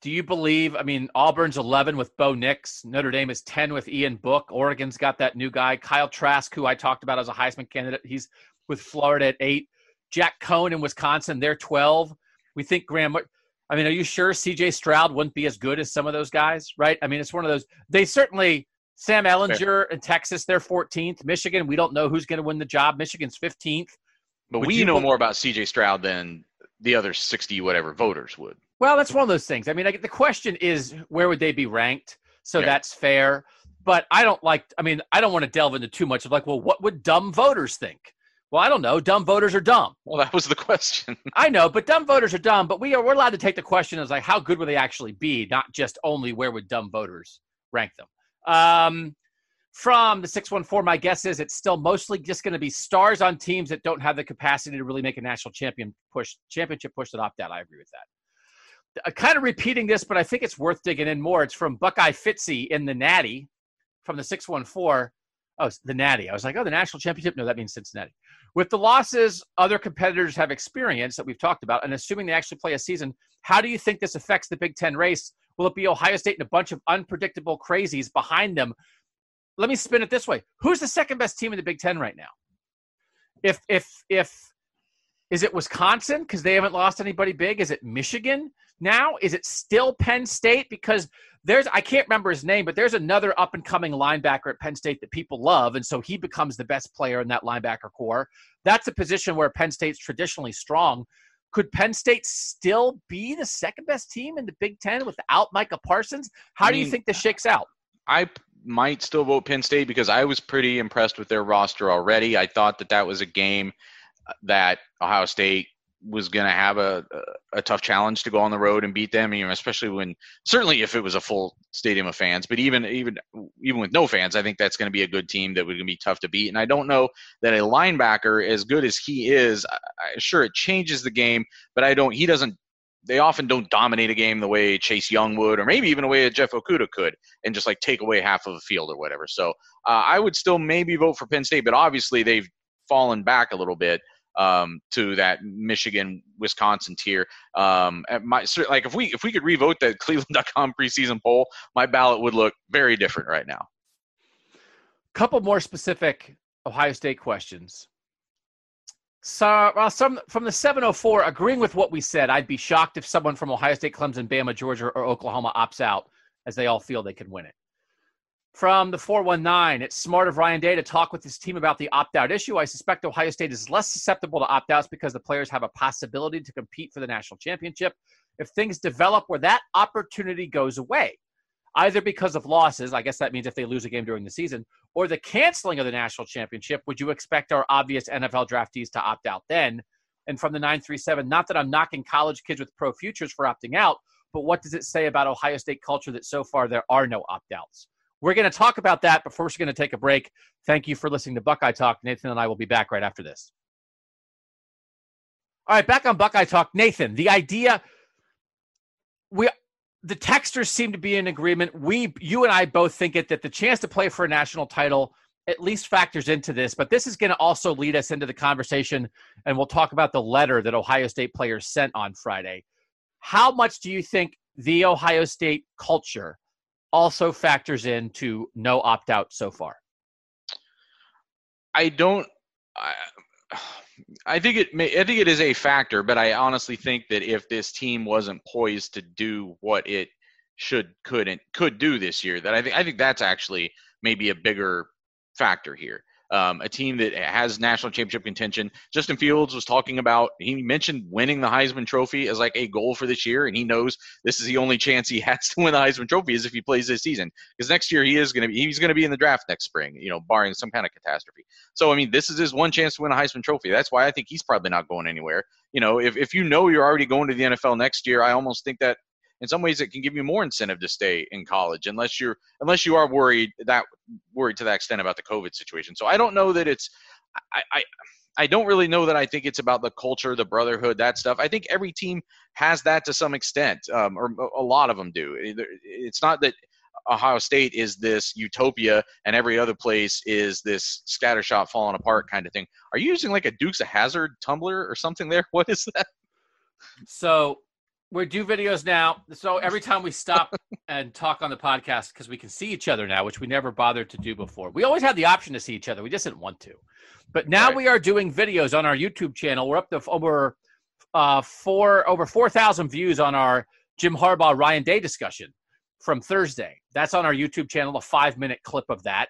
Do you believe? I mean, Auburn's 11 with Bo Nix. Notre Dame is 10 with Ian Book. Oregon's got that new guy, Kyle Trask, who I talked about as a Heisman candidate. He's with Florida at eight. Jack Coan in Wisconsin, they're 12. We think Graham. I mean, are you sure CJ Stroud wouldn't be as good as some of those guys, right? I mean, it's one of those. They certainly, Sam Ehlinger in Texas, they're 14th. Michigan, we don't know who's going to win the job. Michigan's 15th. But Would we know more about CJ Stroud than the other 60 whatever voters would. Well, that's one of those things. I mean, like, the question is where would they be ranked? So Yeah. that's fair. But I don't like, I mean, I don't want to delve into too much of like, well, what would dumb voters think? Well, I don't know. Dumb voters are dumb. Well, that was the question. I know, but dumb voters are dumb. But we are we're allowed to take the question as like, how good would they actually be? Not just only where would dumb voters rank them. Um, from the 614, my guess is it's still mostly just going to be stars on teams that don't have the capacity to really make a national champion push, championship push that opt out. I agree with that. Uh, kind of repeating this, but I think it's worth digging in more. It's from Buckeye Fitzy in the Natty. from the 614. Oh, the Natty. I was like, oh, the national championship. No, that means Cincinnati. With the losses other competitors have experienced that we've talked about, and assuming they actually play a season, how do you think this affects the Big Ten race? Will it be Ohio State and a bunch of unpredictable crazies behind them? Let me spin it this way: Who's the second best team in the Big Ten right now? If if if is it Wisconsin because they haven't lost anybody big? Is it Michigan now? Is it still Penn State because there's I can't remember his name, but there's another up and coming linebacker at Penn State that people love, and so he becomes the best player in that linebacker core. That's a position where Penn State's traditionally strong. Could Penn State still be the second best team in the Big Ten without Micah Parsons? How I do you think this shakes out? I might still vote Penn State because I was pretty impressed with their roster already. I thought that that was a game that Ohio State was going to have a, a, tough challenge to go on the road and beat them. You know, especially when certainly if it was a full stadium of fans, but even even even with no fans, I think that's going to be a good team that would be tough to beat. And I don't know that a linebacker as good as he is, I, sure it changes the game, but I don't. He doesn't. They often don't dominate a game the way Chase Young would, or maybe even the way Jeff Okudah could, and just like take away half of a field or whatever. So uh, I would still maybe vote for Penn State, but obviously they've fallen back a little bit um, to that Michigan Wisconsin tier. Um, my like if we if we could revote the Cleveland.com preseason poll, my ballot would look very different right now. Couple more specific Ohio State questions. So, well, some from the 704, agreeing with what we said, I'd be shocked if someone from Ohio State, Clemson, Bama, Georgia, or Oklahoma opts out, as they all feel they can win it. From the 419, it's smart of Ryan Day to talk with his team about the opt out issue. I suspect Ohio State is less susceptible to opt outs because the players have a possibility to compete for the national championship. If things develop where that opportunity goes away, either because of losses, I guess that means if they lose a game during the season, or the canceling of the national championship, would you expect our obvious NFL draftees to opt out then? And from the 937, not that I'm knocking college kids with pro futures for opting out, but what does it say about Ohio State culture that so far there are no opt outs? We're going to talk about that, but first, we're going to take a break. Thank you for listening to Buckeye Talk. Nathan and I will be back right after this. All right, back on Buckeye Talk. Nathan, the idea we the texters seem to be in agreement. We, you and I both think it that the chance to play for a national title at least factors into this, but this is going to also lead us into the conversation, and we'll talk about the letter that Ohio State players sent on Friday. How much do you think the Ohio State culture also factors into no opt out so far? I don't. I, I think it. May, I think it is a factor, but I honestly think that if this team wasn't poised to do what it should, could, and could do this year, that I think I think that's actually maybe a bigger factor here um, a team that has national championship contention. Justin Fields was talking about, he mentioned winning the Heisman Trophy as like a goal for this year, and he knows this is the only chance he has to win the Heisman Trophy is if he plays this season. Because next year he is going to be, he's going to be in the draft next spring, you know, barring some kind of catastrophe. So, I mean, this is his one chance to win a Heisman Trophy. That's why I think he's probably not going anywhere. You know, if, if you know you're already going to the NFL next year, I almost think that in some ways it can give you more incentive to stay in college unless you're unless you are worried that worried to that extent about the COVID situation. So I don't know that it's I, I I don't really know that I think it's about the culture, the brotherhood, that stuff. I think every team has that to some extent, um, or a lot of them do. It's not that Ohio State is this utopia and every other place is this scattershot falling apart kind of thing. Are you using like a Dukes of Hazzard tumbler or something there? What is that? So we do videos now. So every time we stop and talk on the podcast, because we can see each other now, which we never bothered to do before. We always had the option to see each other. We just didn't want to. But now right. we are doing videos on our YouTube channel. We're up to over uh, four over four thousand views on our Jim Harbaugh Ryan Day discussion from Thursday. That's on our YouTube channel. A five minute clip of that.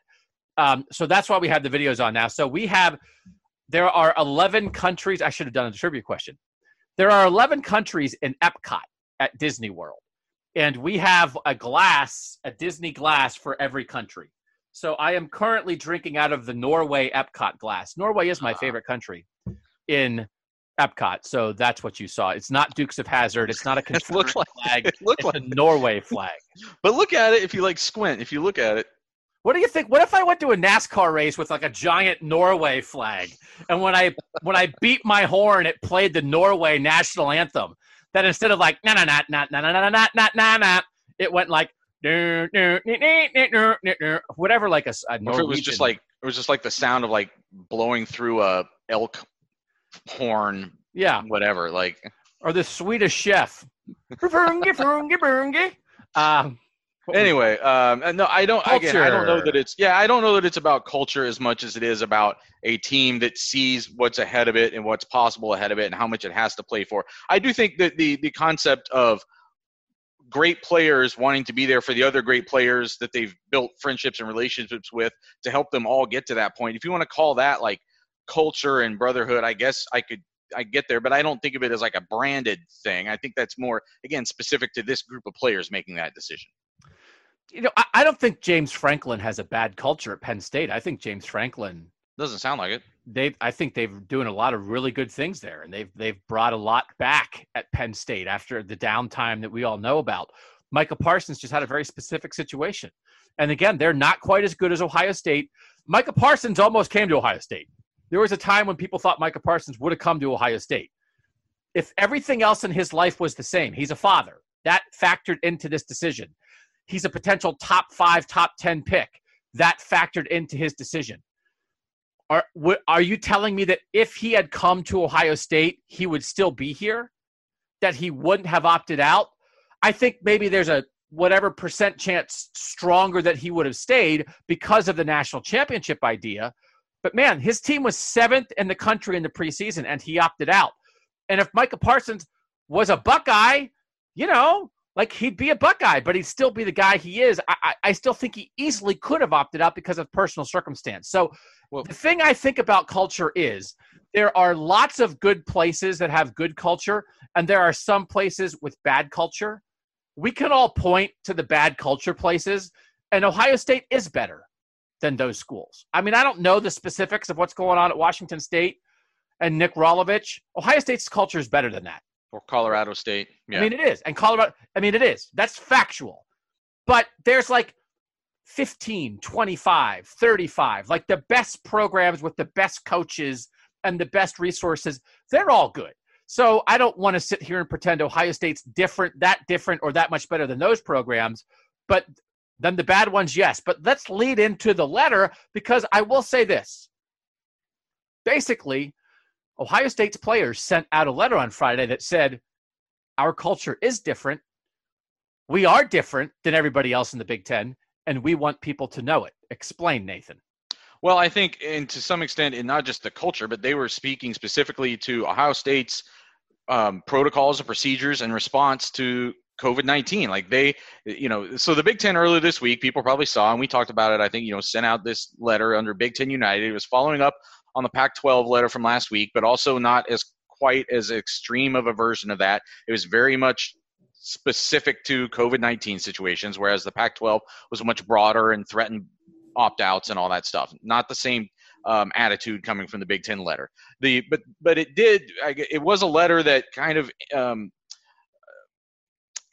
Um, so that's why we have the videos on now. So we have there are eleven countries. I should have done a trivia question. There are 11 countries in Epcot at Disney World, and we have a glass, a Disney glass for every country. So I am currently drinking out of the Norway Epcot glass. Norway is my ah. favorite country in Epcot, so that's what you saw. It's not Dukes of Hazzard. It's not a Confederate like, flag. It looks like a Norway flag. But look at it if you like squint. If you look at it, what do you think? What if I went to a NASCAR race with like a giant Norway flag, and when I when I beat my horn, it played the Norway national anthem? That instead of like na na na na na na na na na na, it went like whatever, like a, a If it was just like it was just like the sound of like blowing through a elk horn, yeah, whatever. Like or the Swedish chef. um, anyway, um, no, I don't. Again, I don't know that it's. Yeah, I don't know that it's about culture as much as it is about a team that sees what's ahead of it and what's possible ahead of it and how much it has to play for. I do think that the the concept of great players wanting to be there for the other great players that they've built friendships and relationships with to help them all get to that point. If you want to call that like culture and brotherhood, I guess I could I get there, but I don't think of it as like a branded thing. I think that's more again specific to this group of players making that decision. you know, I, I don't think James Franklin has a bad culture at Penn State. I think James Franklin Doesn't sound like it. they I think they've doing a lot of really good things there, and they've they've brought a lot back at Penn State after the downtime that we all know about. Micah Parsons just had a very specific situation, and again, they're not quite as good as Ohio State. Micah Parsons almost came to Ohio State. There was a time when people thought Micah Parsons would have come to Ohio State. If everything else in his life was the same, he's a father. That factored into this decision. He's a potential top five, top 10 pick. That factored into his decision. Are, are you telling me that if he had come to Ohio State, he would still be here? That he wouldn't have opted out? I think maybe there's a whatever percent chance stronger that he would have stayed because of the national championship idea. But man, his team was seventh in the country in the preseason and he opted out. And if Micah Parsons was a Buckeye, you know, like he'd be a Buckeye, but he'd still be the guy he is. I, I, I still think he easily could have opted out because of personal circumstance. So Well- the thing I think about culture is there are lots of good places that have good culture, and there are some places with bad culture. We can all point to the bad culture places, and Ohio State is better than those schools. I mean, I don't know the specifics of what's going on at Washington State and Nick Rolovich. Ohio State's culture is better than that. Or Colorado State. Yeah. I mean, it is. And Colorado, I mean, it is. That's factual. But there's like 15, 25, 35, like the best programs with the best coaches and the best resources. They're all good. So I don't want to sit here and pretend Ohio State's different, that different, or that much better than those programs. But then the bad ones, yes. But let's lead into the letter because I will say this. Basically, Ohio State's players sent out a letter on Friday that said, Our culture is different. We are different than everybody else in the Big Ten, and we want people to know it. Explain, Nathan. Well, I think, and to some extent, in not just the culture, but they were speaking specifically to Ohio State's um, protocols and procedures in response to COVID 19. Like they, you know, so the Big Ten earlier this week, people probably saw, and we talked about it, I think, you know, sent out this letter under Big Ten United. It was following up on the Pac 12 letter from last week, but also not as quite as extreme of a version of that. It was very much specific to COVID 19 situations, whereas the Pac 12 was much broader and threatened opt outs and all that stuff. Not the same um, attitude coming from the Big Ten letter. The but but it did. I It was a letter that kind of um,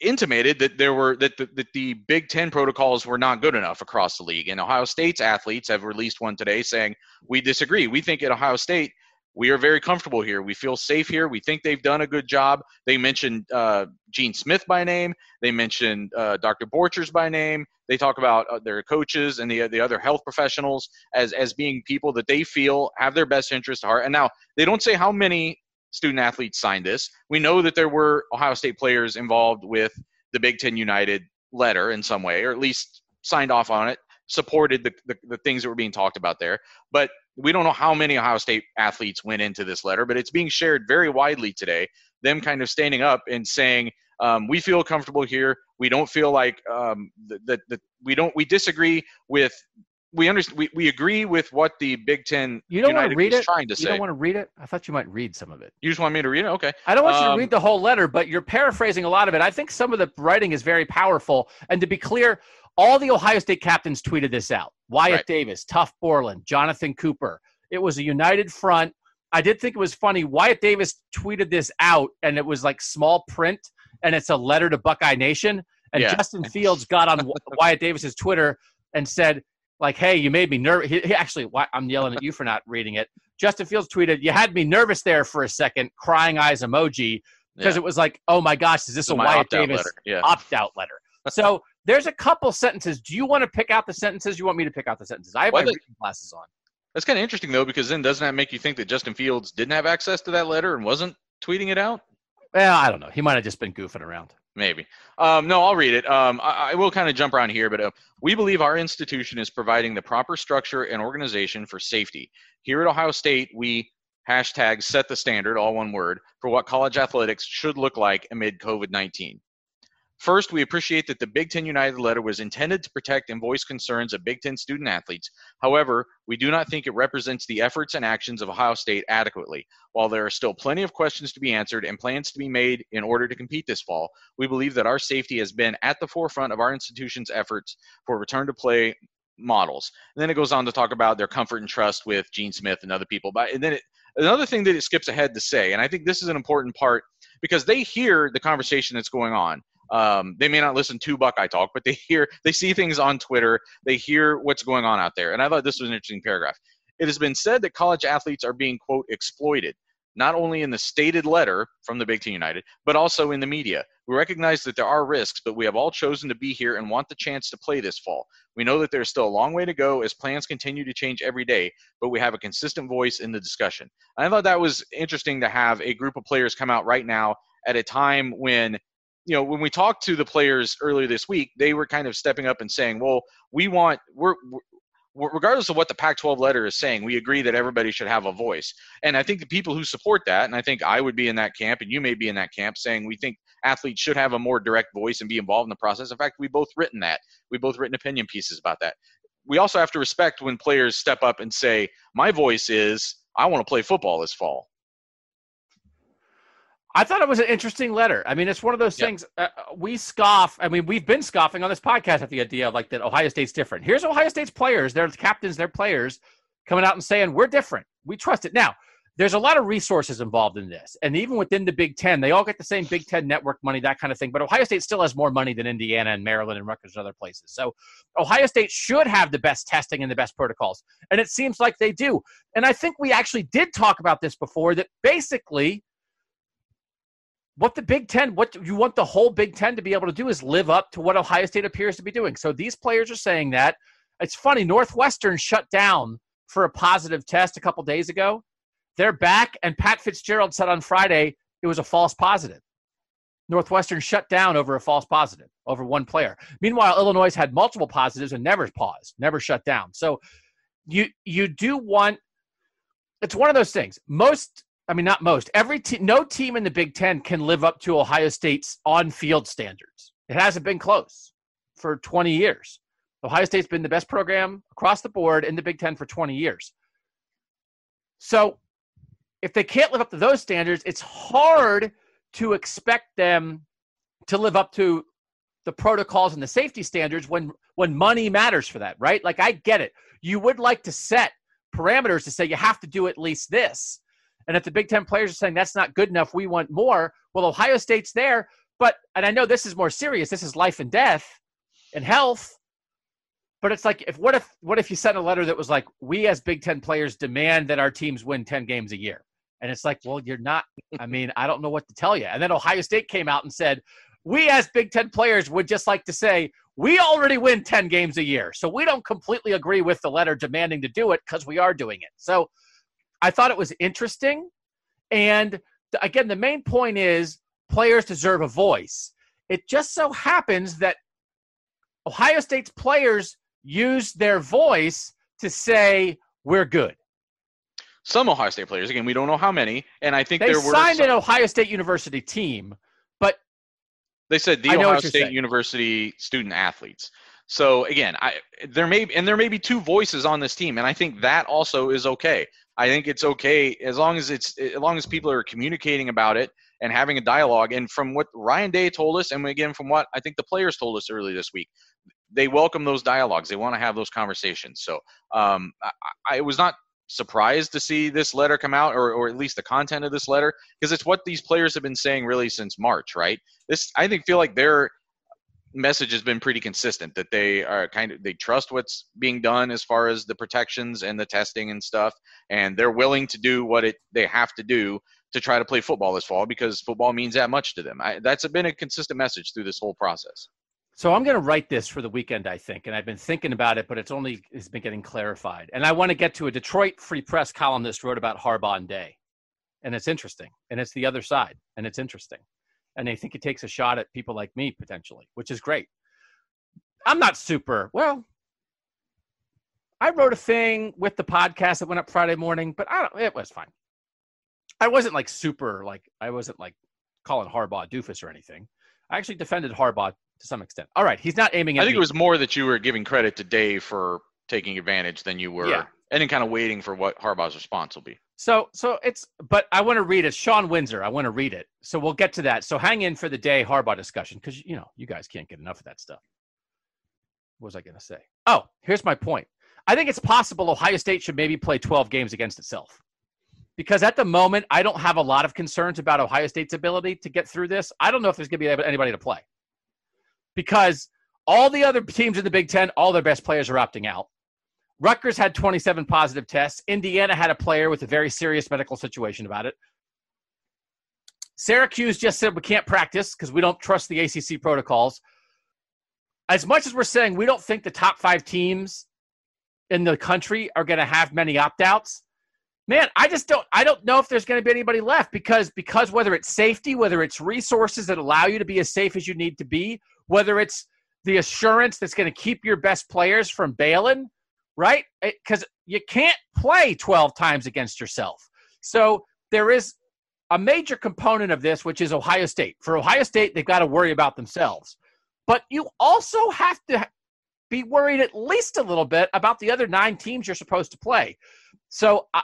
intimated that there were that the, that the Big Ten protocols were not good enough across the league. And Ohio State's athletes have released one today saying we disagree. We think at Ohio State we are very comfortable here. We feel safe here. We think they've done a good job. They mentioned uh, Gene Smith by name. They mentioned uh, Dr. Borchers by name. They talk about uh, their coaches and the the other health professionals as as being people that they feel have their best interest at heart. And now they don't say how many student athletes signed this. We know that there were Ohio State players involved with the Big Ten United letter in some way, or at least signed off on it, supported the, the, the things that were being talked about there. But we don't know how many Ohio State athletes went into this letter, but it's being shared very widely today. Them kind of standing up and saying, um, "We feel comfortable here. We don't feel like um, that, that, that we don't. We disagree with. We understand. We, we agree with what the Big Ten You don't want United to read it? trying to You say. don't want to read it? I thought you might read some of it. you just want me to read it? Okay. I don't want you to Um, read the whole letter, but you're paraphrasing a lot of it. I think some of the writing is very powerful. And to be clear, all the Ohio State captains tweeted this out Wyatt Right. Davis, Tuf Borland, Jonathan Cooper. It was a united front. I did think it was funny. Wyatt Davis tweeted this out, and it was like small print, and it's a letter to Buckeye Nation. And Yeah. Justin Fields got on Wyatt Davis's Twitter and said, like, hey, you made me nervous. He, he actually, why- I'm yelling at you for not reading it. Justin Fields tweeted, you had me nervous there for a second, crying eyes emoji, because Yeah. it was like, oh my gosh, is this a Wyatt opt-out Davis. Yeah. opt out letter? So there's a couple sentences. Do you want to pick out the sentences? You want me to pick out the sentences? I have well, my reading glasses on. That's kind of interesting though, because then doesn't that make you think that Justin Fields didn't have access to that letter and wasn't tweeting it out? Well, I don't know. He might have just been goofing around. Maybe. Um, no, I'll read it. Um, I, I, will kind of jump around here, but uh, we believe our institution is providing the proper structure and organization for safety. Here at Ohio State, we hashtag set the standard, all one word, for what college athletics should look like amid COVID 19. First, we appreciate that the Big Ten United letter was intended to protect and voice concerns of Big Ten student athletes. However, we do not think it represents the efforts and actions of Ohio State adequately. While there are still plenty of questions to be answered and plans to be made in order to compete this fall, we believe that our safety has been at the forefront of our institution's efforts for return to play models. And then it goes on to talk about their comfort and trust with Gene Smith and other people. But and then it, another thing that it skips ahead to say, and I think this is an important part because they hear the conversation that's going on um, they may not listen to Buckeye Talk, but they hear, they see things on Twitter, they hear what's going on out there. And I thought this was an interesting paragraph. It has been said that college athletes are being, quote, exploited, not only in the stated letter from the Big Ten United, but also in the media. We recognize that there are risks, but we have all chosen to be here and want the chance to play this fall. We know that there's still a long way to go as plans continue to change every day, but we have a consistent voice in the discussion. And I thought that was interesting to have a group of players come out right now at a time when you know, when we talked to the players earlier this week, they were kind of stepping up and saying, "Well, we want we're." we're regardless of what the Pac 12 letter is saying, we agree that everybody should have a voice. And I think the people who support that, and I think I would be in that camp, and you may be in that camp, saying we think athletes should have a more direct voice and be involved in the process. In fact, we both written that. We both written opinion pieces about that. We also have to respect when players step up and say, My voice is, I want to play football this fall. I thought it was an interesting letter. I mean, it's one of those yep. things uh, we scoff. I mean, we've been scoffing on this podcast at the idea of like that Ohio State's different. Here's Ohio State's players, their captains, their players coming out and saying, we're different. We trust it. Now, there's a lot of resources involved in this. And even within the Big Ten, they all get the same Big Ten network money, that kind of thing. But Ohio State still has more money than Indiana and Maryland and Rutgers and other places. So Ohio State should have the best testing and the best protocols. And it seems like they do. And I think we actually did talk about this before that basically what the Big Ten, what you want the whole Big Ten to be able to do is live up to what Ohio State appears to be doing. So these players are saying that. It's funny, Northwestern shut down for a positive test a couple days ago. They're back, and Pat Fitzgerald said on Friday it was a false positive. Northwestern shut down over a false positive over one player. Meanwhile, Illinois had multiple positives and never paused, never shut down. So you you do want it's one of those things. Most I mean, not most. Every team, no team in the Big Ten can live up to Ohio State's on-field standards. It hasn't been close for 20 years. Ohio State's been the best program across the board in the Big Ten for 20 years. So, if they can't live up to those standards, it's hard to expect them to live up to the protocols and the safety standards when when money matters for that, right? Like I get it. You would like to set parameters to say you have to do at least this and if the Big Ten players are saying that's not good enough, we want more, well, Ohio State's there. But, and I know this is more serious, this is life and death and health. But it's like, if what if what if you sent a letter that was like, we as Big Ten players demand that our teams win 10 games a year? And it's like, well, you're not, I mean, I don't know what to tell you. And then Ohio State came out and said, we as Big Ten players would just like to say, we already win 10 games a year. So we don't completely agree with the letter demanding to do it because we are doing it. So I thought it was interesting. And again, the main point is players deserve a voice. It just so happens that Ohio State's players use their voice to say, we're good. Some Ohio State players, again, we don't know how many, and I think they there were signed some, an Ohio State University team, but they said the Ohio State saying. University student athletes. So again, I there may and there may be two voices on this team, and I think that also is okay. I think it's okay as long as it's as long as people are communicating about it and having a dialogue. And from what Ryan Day told us, and again from what I think the players told us earlier this week, they welcome those dialogues. They want to have those conversations. So um, I, I, was not surprised to see this letter come out, or, or at least the content of this letter, because it's what these players have been saying really since March, right? This I think feel like they're message has been pretty consistent that they are kind of they trust what's being done as far as the protections and the testing and stuff and they're willing to do what it they have to do to try to play football this fall because football means that much to them. I, that's been a consistent message through this whole process. So I'm going to write this for the weekend, I think, and I've been thinking about it, but it's only it's been getting clarified. And I want to get to a Detroit Free Press columnist wrote about Harbaugh Day, and it's interesting, and it's the other side, and it's interesting, and they think it takes a shot at people like me potentially, which is great. I'm not super well. I wrote a thing with the podcast that went up Friday morning, but I don't. It was fine. I wasn't like super like I wasn't like calling Harbaugh doofus or anything. I actually defended Harbaugh to some extent. All right, he's not aiming at. I think me. it was more that you were giving credit to Dave for taking advantage than you were, Yeah. And then kind of waiting for what Harbaugh's response will be. So, so it's, but I want to read it. Shawn Windsor. I want to read it. So we'll get to that. So hang in for the day Harbaugh discussion because you know you guys can't get enough of that stuff. What was I going to say? Oh, here's my point. I think it's possible Ohio State should maybe play 12 games against itself. Because at the moment, I don't have a lot of concerns about Ohio State's ability to get through this. I don't know if there's going to be anybody to play. Because all the other teams in the Big Ten, all their best players are opting out. Rutgers had 27 positive tests. Indiana had a player with a very serious medical situation about it. Syracuse just said we can't practice because we don't trust the ACC protocols. As much as we're saying we don't think the top five teams in the country are going to have many opt outs, man, I just don't. I don't know if there's going to be anybody left because because whether it's safety, whether it's resources that allow you to be as safe as you need to be, whether it's the assurance that's going to keep your best players from bailing, right? Because you can't play 12 times against yourself. So there is a major component of this, which is Ohio State. For Ohio State, they've got to worry about themselves. But you also have to be worried at least a little bit about the other nine teams you're supposed to play. So, uh,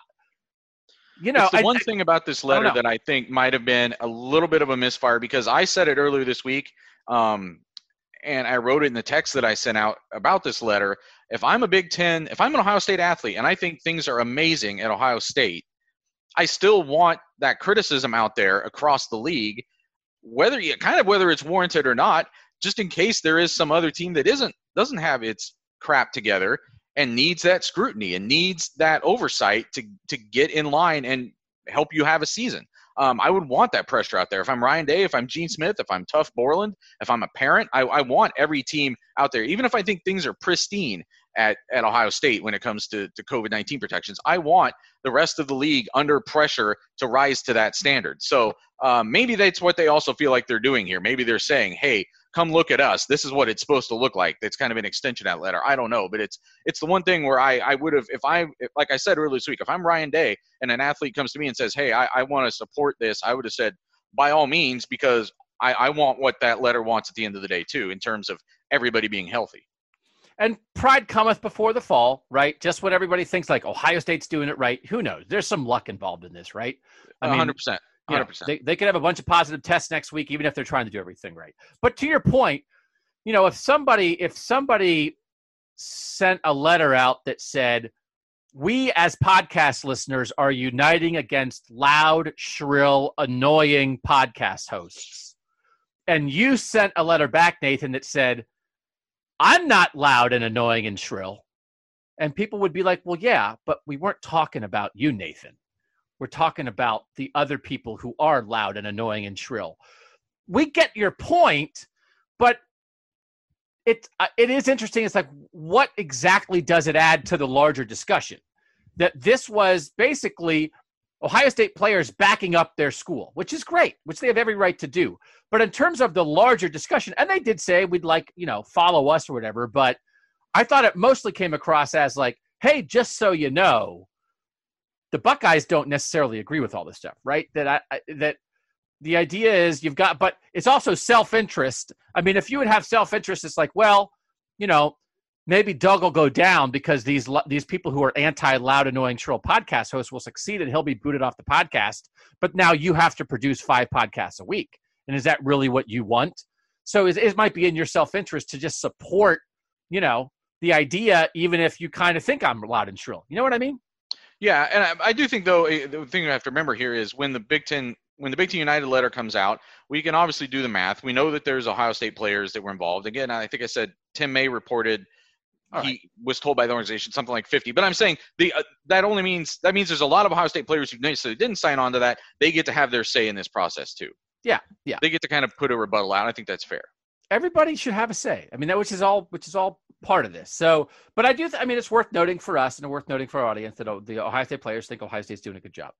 you know, it's the I- one I- thing about this letter know. that I think might have been a little bit of a misfire because I said it earlier this week, um, and I wrote it in the text that I sent out about this letter. If I'm a Big Ten, if I'm an Ohio State athlete, and I think things are amazing at Ohio State, I still want that criticism out there across the league, whether you kind of whether it's warranted or not, just in case there is some other team that isn't doesn't have its crap together and needs that scrutiny and needs that oversight to to get in line and help you have a season. Um, I would want that pressure out there. If I'm Ryan Day, if I'm Gene Smith, if I'm Tuf Borland, if I'm a parent, I, I want every team out there, even if I think things are pristine at, at Ohio State when it comes to, to COVID 19 protections. I want the rest of the league under pressure to rise to that standard. So um, maybe that's what they also feel like they're doing here. Maybe they're saying, hey, come look at us. This is what it's supposed to look like. That's kind of an extension of that letter. I don't know, but it's it's the one thing where I, I would have if I if, like I said earlier this week, if I'm Ryan Day and an athlete comes to me and says, Hey, I, I want to support this, I would have said, by all means, because I, I want what that letter wants at the end of the day too, in terms of everybody being healthy. and pride cometh before the fall, right? Just what everybody thinks, like Ohio State's doing it right. Who knows? There's some luck involved in this, right? I mean, 100%. you know, they, they could have a bunch of positive tests next week, even if they're trying to do everything right. But to your point, you know, if somebody if somebody sent a letter out that said, "We as podcast listeners are uniting against loud, shrill, annoying podcast hosts," and you sent a letter back, Nathan, that said, "I'm not loud and annoying and shrill," and people would be like, "Well, yeah, but we weren't talking about you, Nathan." We're talking about the other people who are loud and annoying and shrill. We get your point, but it uh, it is interesting. It's like what exactly does it add to the larger discussion? That this was basically Ohio State players backing up their school, which is great, which they have every right to do. But in terms of the larger discussion, and they did say we'd like you know follow us or whatever, but I thought it mostly came across as like, hey, just so you know, the Buckeyes don't necessarily agree with all this stuff, right? That I, I that the idea is you've got, but it's also self interest. I mean, if you would have self interest, it's like, well, you know, maybe Doug will go down because these these people who are anti loud, annoying, shrill podcast hosts will succeed and he'll be booted off the podcast. But now you have to produce five podcasts a week, and is that really what you want? So it, it might be in your self interest to just support, you know, the idea, even if you kind of think I'm loud and shrill. You know what I mean? Yeah, and I, I do think though eh, the thing you have to remember here is when the Big Ten when the Big Ten United letter comes out, we can obviously do the math. We know that there's Ohio State players that were involved. Again, I think I said Tim May reported All he was told by the organization something like 50. But I'm saying the uh, that only means that means there's a lot of Ohio State players who necessarily didn't sign on to that. They get to have their say in this process too. Yeah, yeah. They get to kind of put a rebuttal out. I think that's fair. everybody should have a say. I mean, that which is all which is all part of this. So, but I do. Th- I mean, it's worth noting for us and worth noting for our audience that the Ohio State players think Ohio State's doing a good job.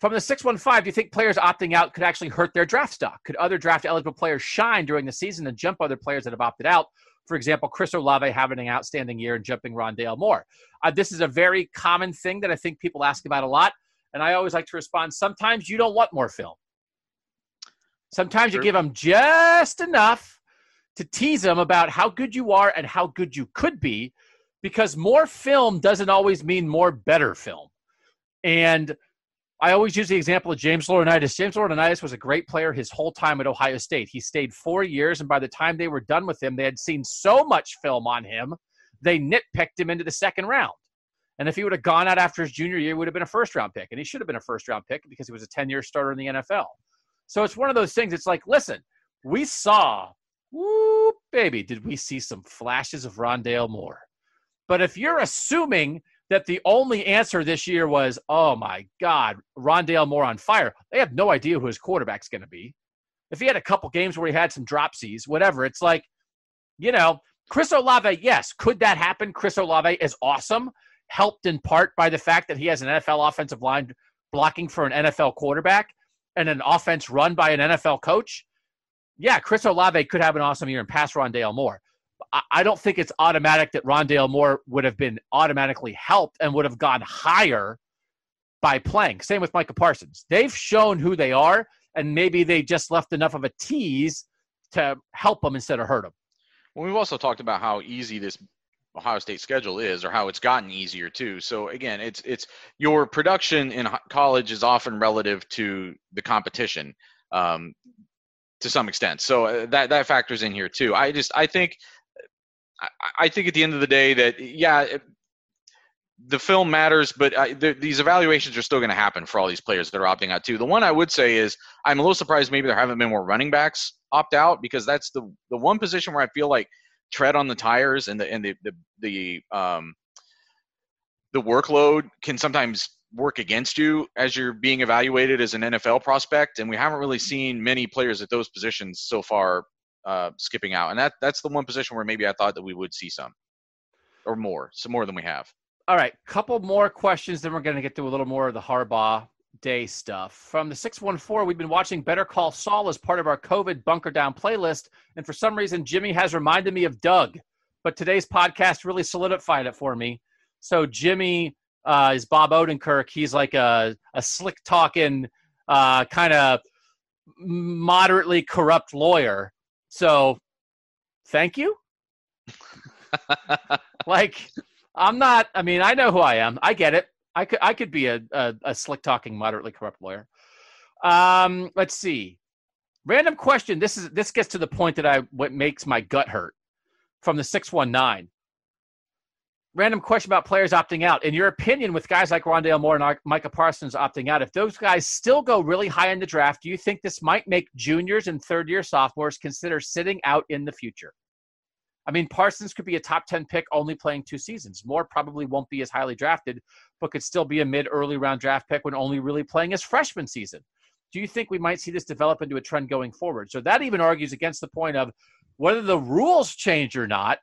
From the 615, do you think players opting out could actually hurt their draft stock? Could other draft eligible players shine during the season and jump other players that have opted out? For example, Chris Olave having an outstanding year and jumping Rondale Moore. Uh, this is a very common thing that I think people ask about a lot. And I always like to respond sometimes you don't want more film. Sometimes sure. you give them just enough to tease them about how good you are and how good you could be because more film doesn't always mean more better film. And I always use the example of James Laurinaitis. James Laurinaitis was a great player his whole time at Ohio State. He stayed four years, and by the time they were done with him, they had seen so much film on him, they nitpicked him into the second round. And if he would have gone out after his junior year, he would have been a first round pick. And he should have been a first round pick because he was a 10 year starter in the NFL. So it's one of those things. It's like, listen, we saw, whoop, baby, did we see some flashes of Rondale Moore? But if you're assuming that the only answer this year was, oh my God, Rondale Moore on fire. They have no idea who his quarterback's going to be. If he had a couple games where he had some dropsies, whatever, it's like, you know, Chris Olave, yes, could that happen? Chris Olave is awesome, helped in part by the fact that he has an NFL offensive line blocking for an NFL quarterback and an offense run by an NFL coach. Yeah, Chris Olave could have an awesome year and pass Rondale Moore. I don't think it's automatic that Rondale Moore would have been automatically helped and would have gone higher by playing. Same with Micah Parsons. They've shown who they are, and maybe they just left enough of a tease to help them instead of hurt them. Well, we've also talked about how easy this Ohio State schedule is, or how it's gotten easier too. So again, it's it's your production in college is often relative to the competition um, to some extent. So uh, that that factors in here too. I just I think I think at the end of the day that yeah, it, the film matters, but I, the, these evaluations are still going to happen for all these players that are opting out too. The one I would say is I'm a little surprised maybe there haven't been more running backs opt out because that's the the one position where I feel like tread on the tires and the and the the, the um the workload can sometimes work against you as you're being evaluated as an NFL prospect, and we haven't really seen many players at those positions so far uh, skipping out, and that that's the one position where maybe I thought that we would see some or more, some more than we have. All right, couple more questions, then we're going to get to a little more of the Harbaugh day stuff. From the 614, we've been watching Better Call Saul as part of our COVID bunker down playlist, and for some reason, Jimmy has reminded me of Doug, but today's podcast really solidified it for me. So Jimmy uh, is Bob Odenkirk. He's like a, a slick talking, uh, kind of moderately corrupt lawyer so, thank you. like, I'm not. I mean, I know who I am. I get it. I could. I could be a a, a slick talking, moderately corrupt lawyer. Um, let's see. Random question. This is this gets to the point that I what makes my gut hurt. From the six one nine random question about players opting out. In your opinion, with guys like Rondale Moore and Micah Parsons opting out, if those guys still go really high in the draft, do you think this might make juniors and third year sophomores consider sitting out in the future? I mean, Parsons could be a top 10 pick only playing two seasons. Moore probably won't be as highly drafted, but could still be a mid early round draft pick when only really playing his freshman season. Do you think we might see this develop into a trend going forward? So that even argues against the point of whether the rules change or not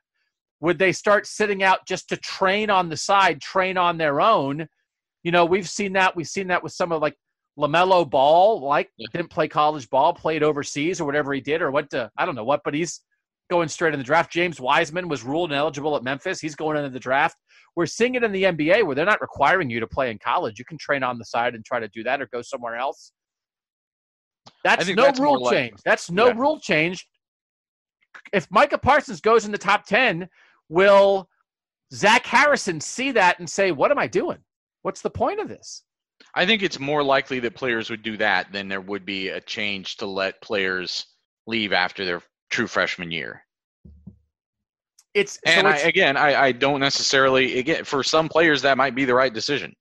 would they start sitting out just to train on the side, train on their own? You know, we've seen that. We've seen that with some of like LaMelo Ball, like yeah. didn't play college ball, played overseas or whatever he did, or went to I don't know what, but he's going straight in the draft. James Wiseman was ruled ineligible at Memphis. He's going into the draft. We're seeing it in the NBA where they're not requiring you to play in college. You can train on the side and try to do that or go somewhere else. That's no that's rule change. Like, that's no yeah. rule change. If Micah Parsons goes in the top 10, will Zach Harrison see that and say, What am I doing? What's the point of this? I think it's more likely that players would do that than there would be a change to let players leave after their true freshman year. It's and so it's, I, again, I, I don't necessarily again for some players that might be the right decision.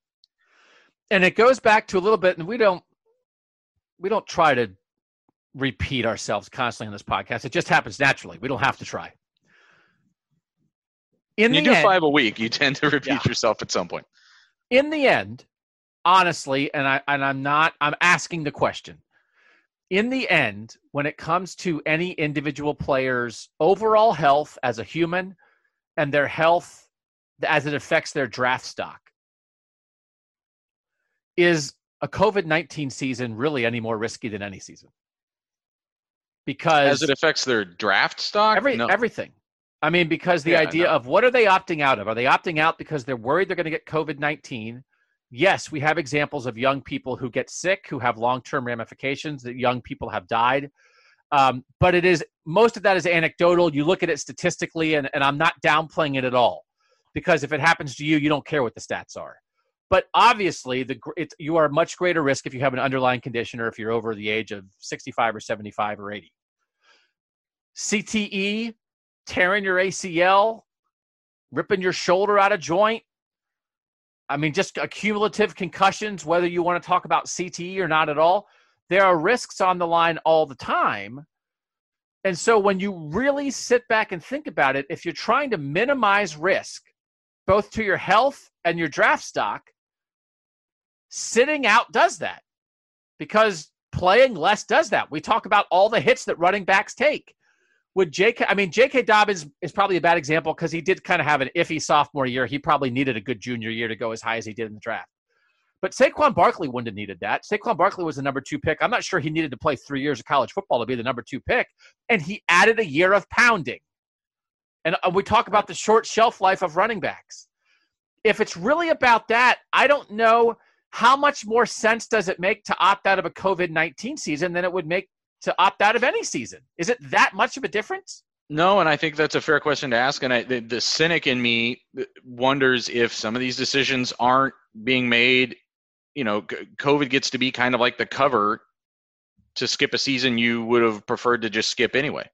And it goes back to a little bit, and we don't we don't try to repeat ourselves constantly on this podcast. It just happens naturally. We don't have to try in you do end, five a week, you tend to repeat yeah. yourself at some point. In the end, honestly, and I and I'm not I'm asking the question. in the end, when it comes to any individual player's overall health as a human and their health as it affects their draft stock, is a COVID 19 season really any more risky than any season? Because as it affects their draft stock, every, no. everything. I mean, because the Yeah, idea of what are they opting out of? Are they opting out because they're worried they're going to get COVID 19? Yes, we have examples of young people who get sick, who have long term ramifications, that young people have died. Um, but it is most of that is anecdotal. You look at it statistically, and, and I'm not downplaying it at all because if it happens to you, you don't care what the stats are. But obviously, the it's, you are a much greater risk if you have an underlying condition or if you're over the age of 65 or 75 or 80. CTE, tearing your ACL, ripping your shoulder out of joint. I mean, just accumulative concussions, whether you want to talk about CTE or not at all, there are risks on the line all the time. And so when you really sit back and think about it, if you're trying to minimize risk, both to your health and your draft stock, sitting out does that because playing less does that. We talk about all the hits that running backs take. Would J.K. I mean, J.K. Dobbins is probably a bad example because he did kind of have an iffy sophomore year. He probably needed a good junior year to go as high as he did in the draft. But Saquon Barkley wouldn't have needed that. Saquon Barkley was the number two pick. I'm not sure he needed to play three years of college football to be the number two pick. And he added a year of pounding. And uh, we talk about the short shelf life of running backs. If it's really about that, I don't know how much more sense does it make to opt out of a COVID 19 season than it would make to opt out of any season? Is it that much of a difference? No, and I think that's a fair question to ask. And I, the, the cynic in me wonders if some of these decisions aren't being made. You know, COVID gets to be kind of like the cover to skip a season you would have preferred to just skip anyway.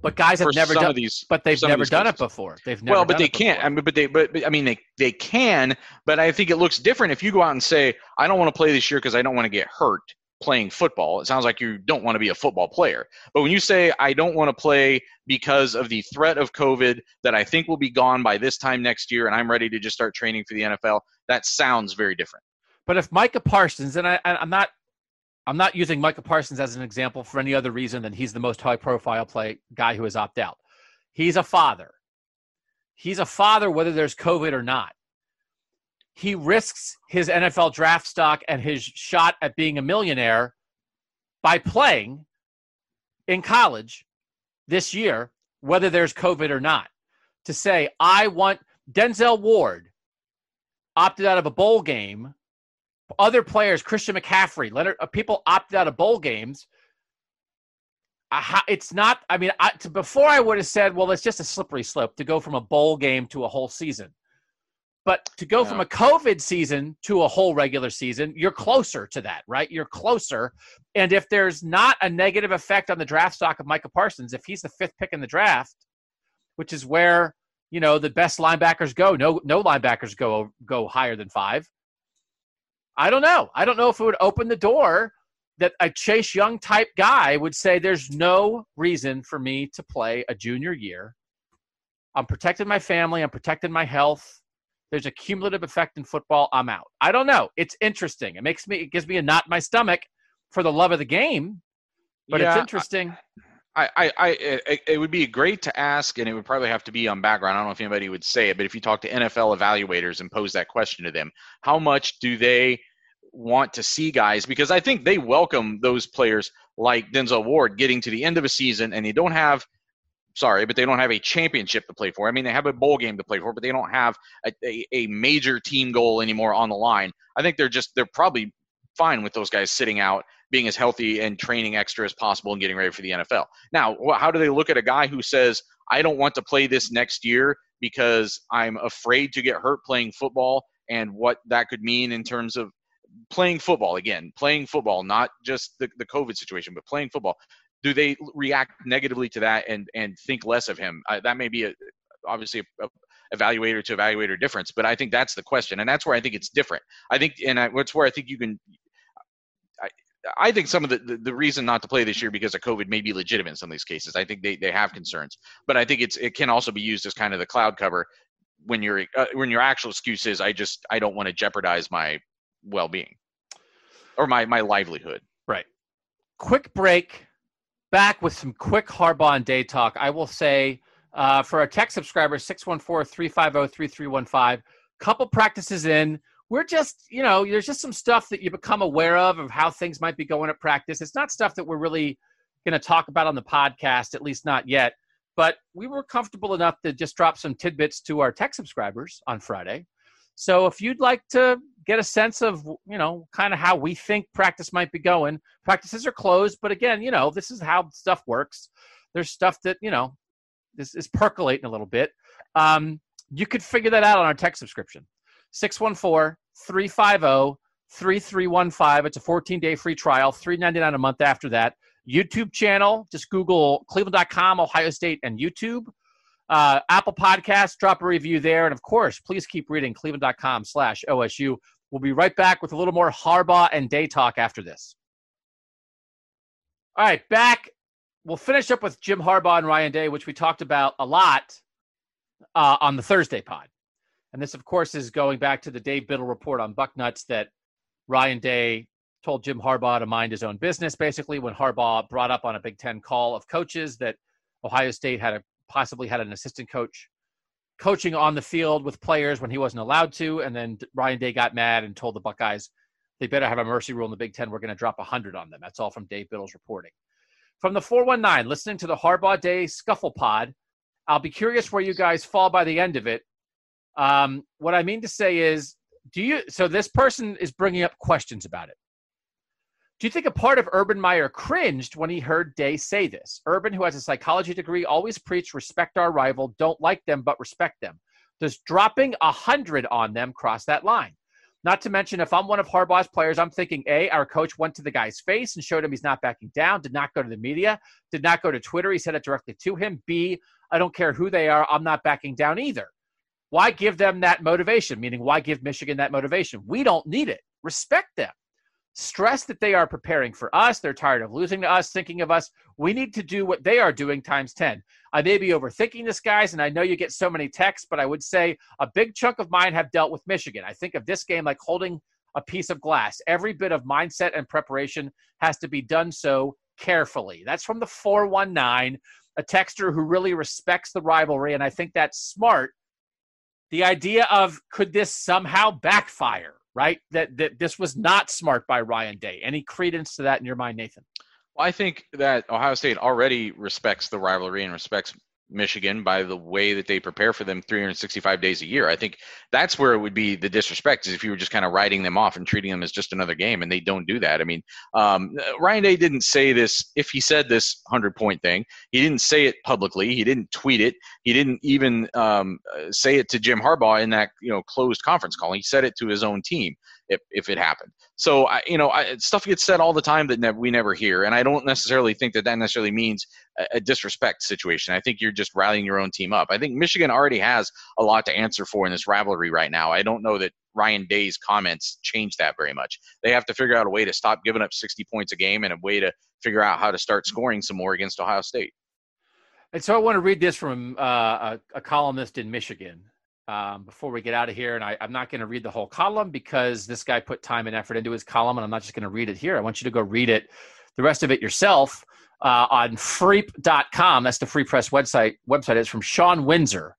But guys have never done these, but they've never done it before. They've never well, but they can't. I mean, but they, but, but I mean, they they can. But I think it looks different if you go out and say, "I don't want to play this year because I don't want to get hurt playing football." It sounds like you don't want to be a football player. But when you say, "I don't want to play because of the threat of COVID that I think will be gone by this time next year, and I'm ready to just start training for the NFL," that sounds very different. But if Micah Parsons, and I, I'm not, I'm not using Micah Parsons as an example for any other reason than he's the most high-profile play guy who has opted out. He's a father. He's a father whether there's COVID or not. He risks his NFL draft stock and his shot at being a millionaire by playing in college this year, whether there's COVID or not. To say, I want Denzel Ward opted out of a bowl game other players, Christian McCaffrey, Leonard, uh, people opted out of bowl games. It's not. I mean, I, to, before I would have said, well, it's just a slippery slope to go from a bowl game to a whole season. But to go from a COVID season to a whole regular season, you're closer to that, right? You're closer. And if there's not a negative effect on the draft stock of Micah Parsons, if he's the fifth pick in the draft, which is where you know the best linebackers go, no no linebackers go go higher than five. I don't know. I don't know if it would open the door that a Chase Young type guy would say there's no reason for me to play a junior year. I'm protecting my family, I'm protecting my health. There's a cumulative effect in football. I'm out. I don't know. It's interesting. It makes me it gives me a knot in my stomach for the love of the game, but it's interesting. I, I, I it, it would be great to ask, and it would probably have to be on background. I don't know if anybody would say it, but if you talk to NFL evaluators and pose that question to them, how much do they want to see guys? Because I think they welcome those players like Denzel Ward getting to the end of a season and they don't have, sorry, but they don't have a championship to play for. I mean, they have a bowl game to play for, but they don't have a, a, a major team goal anymore on the line. I think they're just, they're probably fine with those guys sitting out being as healthy and training extra as possible and getting ready for the NFL. Now, how do they look at a guy who says, I don't want to play this next year because I'm afraid to get hurt playing football and what that could mean in terms of playing football again, playing football, not just the, the COVID situation, but playing football. Do they react negatively to that and, and think less of him? That may be a, obviously a, a evaluator to evaluator difference, but I think that's the question. And that's where I think it's different. I think, and I, that's where I think you can, I think some of the, the, the reason not to play this year because of COVID may be legitimate in some of these cases. I think they, they have concerns, but I think it's it can also be used as kind of the cloud cover when your uh, when your actual excuse is I just I don't want to jeopardize my well being or my my livelihood. Right. quick break. Back with some quick Harbaugh and day talk. I will say uh, for our tech subscribers, 614 350 3315, couple practices in. We're just, you know, there's just some stuff that you become aware of, of how things might be going at practice. It's not stuff that we're really going to talk about on the podcast, at least not yet. But we were comfortable enough to just drop some tidbits to our tech subscribers on Friday. So if you'd like to get a sense of, you know, kind of how we think practice might be going, practices are closed, but again, you know, this is how stuff works. There's stuff that, you know, this is percolating a little bit. Um, you could figure that out on our tech subscription. 614 350 3315. It's a 14 day free trial, $3.99 a month after that. YouTube channel, just Google cleveland.com, Ohio State, and YouTube. Uh, Apple Podcasts, drop a review there. And of course, please keep reading cleveland.com slash OSU. We'll be right back with a little more Harbaugh and day talk after this. All right, back. We'll finish up with Jim Harbaugh and Ryan Day, which we talked about a lot uh, on the Thursday pod. And this, of course, is going back to the Dave Biddle report on Bucknuts that Ryan Day told Jim Harbaugh to mind his own business, basically, when Harbaugh brought up on a Big Ten call of coaches that Ohio State had a, possibly had an assistant coach coaching on the field with players when he wasn't allowed to. And then Ryan Day got mad and told the Buckeyes they better have a mercy rule in the Big Ten. We're going to drop 100 on them. That's all from Dave Biddle's reporting. From the 419, listening to the Harbaugh Day Scuffle Pod, I'll be curious where you guys fall by the end of it. Um, what I mean to say is, do you? So this person is bringing up questions about it. Do you think a part of Urban Meyer cringed when he heard Day say this? Urban, who has a psychology degree, always preached respect our rival, don't like them, but respect them. Does dropping a hundred on them cross that line? Not to mention, if I'm one of Harbaugh's players, I'm thinking A, our coach went to the guy's face and showed him he's not backing down, did not go to the media, did not go to Twitter. He said it directly to him. B, I don't care who they are, I'm not backing down either. Why give them that motivation? Meaning, why give Michigan that motivation? We don't need it. Respect them stress that they are preparing for us. They're tired of losing to us, thinking of us. We need to do what they are doing times 10. I may be overthinking this, guys, and I know you get so many texts, but I would say a big chunk of mine have dealt with Michigan. I think of this game like holding a piece of glass. Every bit of mindset and preparation has to be done so carefully. That's from the 419, a texter who really respects the rivalry, and I think that's smart. The idea of could this somehow backfire? Right? That that this was not smart by Ryan Day. Any credence to that in your mind, Nathan? Well, I think that Ohio State already respects the rivalry and respects Michigan by the way that they prepare for them 365 days a year. I think that's where it would be the disrespect is if you were just kind of writing them off and treating them as just another game, and they don't do that. I mean, um, Ryan Day didn't say this. If he said this 100 point thing, he didn't say it publicly. He didn't tweet it. He didn't even um, say it to Jim Harbaugh in that you know closed conference call. He said it to his own team if, if it happened. So I, you know, I, stuff gets said all the time that ne- we never hear, and I don't necessarily think that that necessarily means a, a, disrespect situation. I think you're just rallying your own team up. I think Michigan already has a lot to answer for in this rivalry right now. I don't know that Ryan Day's comments change that very much. They have to figure out a way to stop giving up 60 points a game and a way to figure out how to start scoring some more against Ohio State. And so I want to read this from uh, a, a columnist in Michigan um, before we get out of here. And I, am not going to read the whole column because this guy put time and effort into his column, and I'm not just going to read it here. I want you to go read it, the rest of it yourself uh, on freep.com. That's the Free Press website. Website is from Shawn Windsor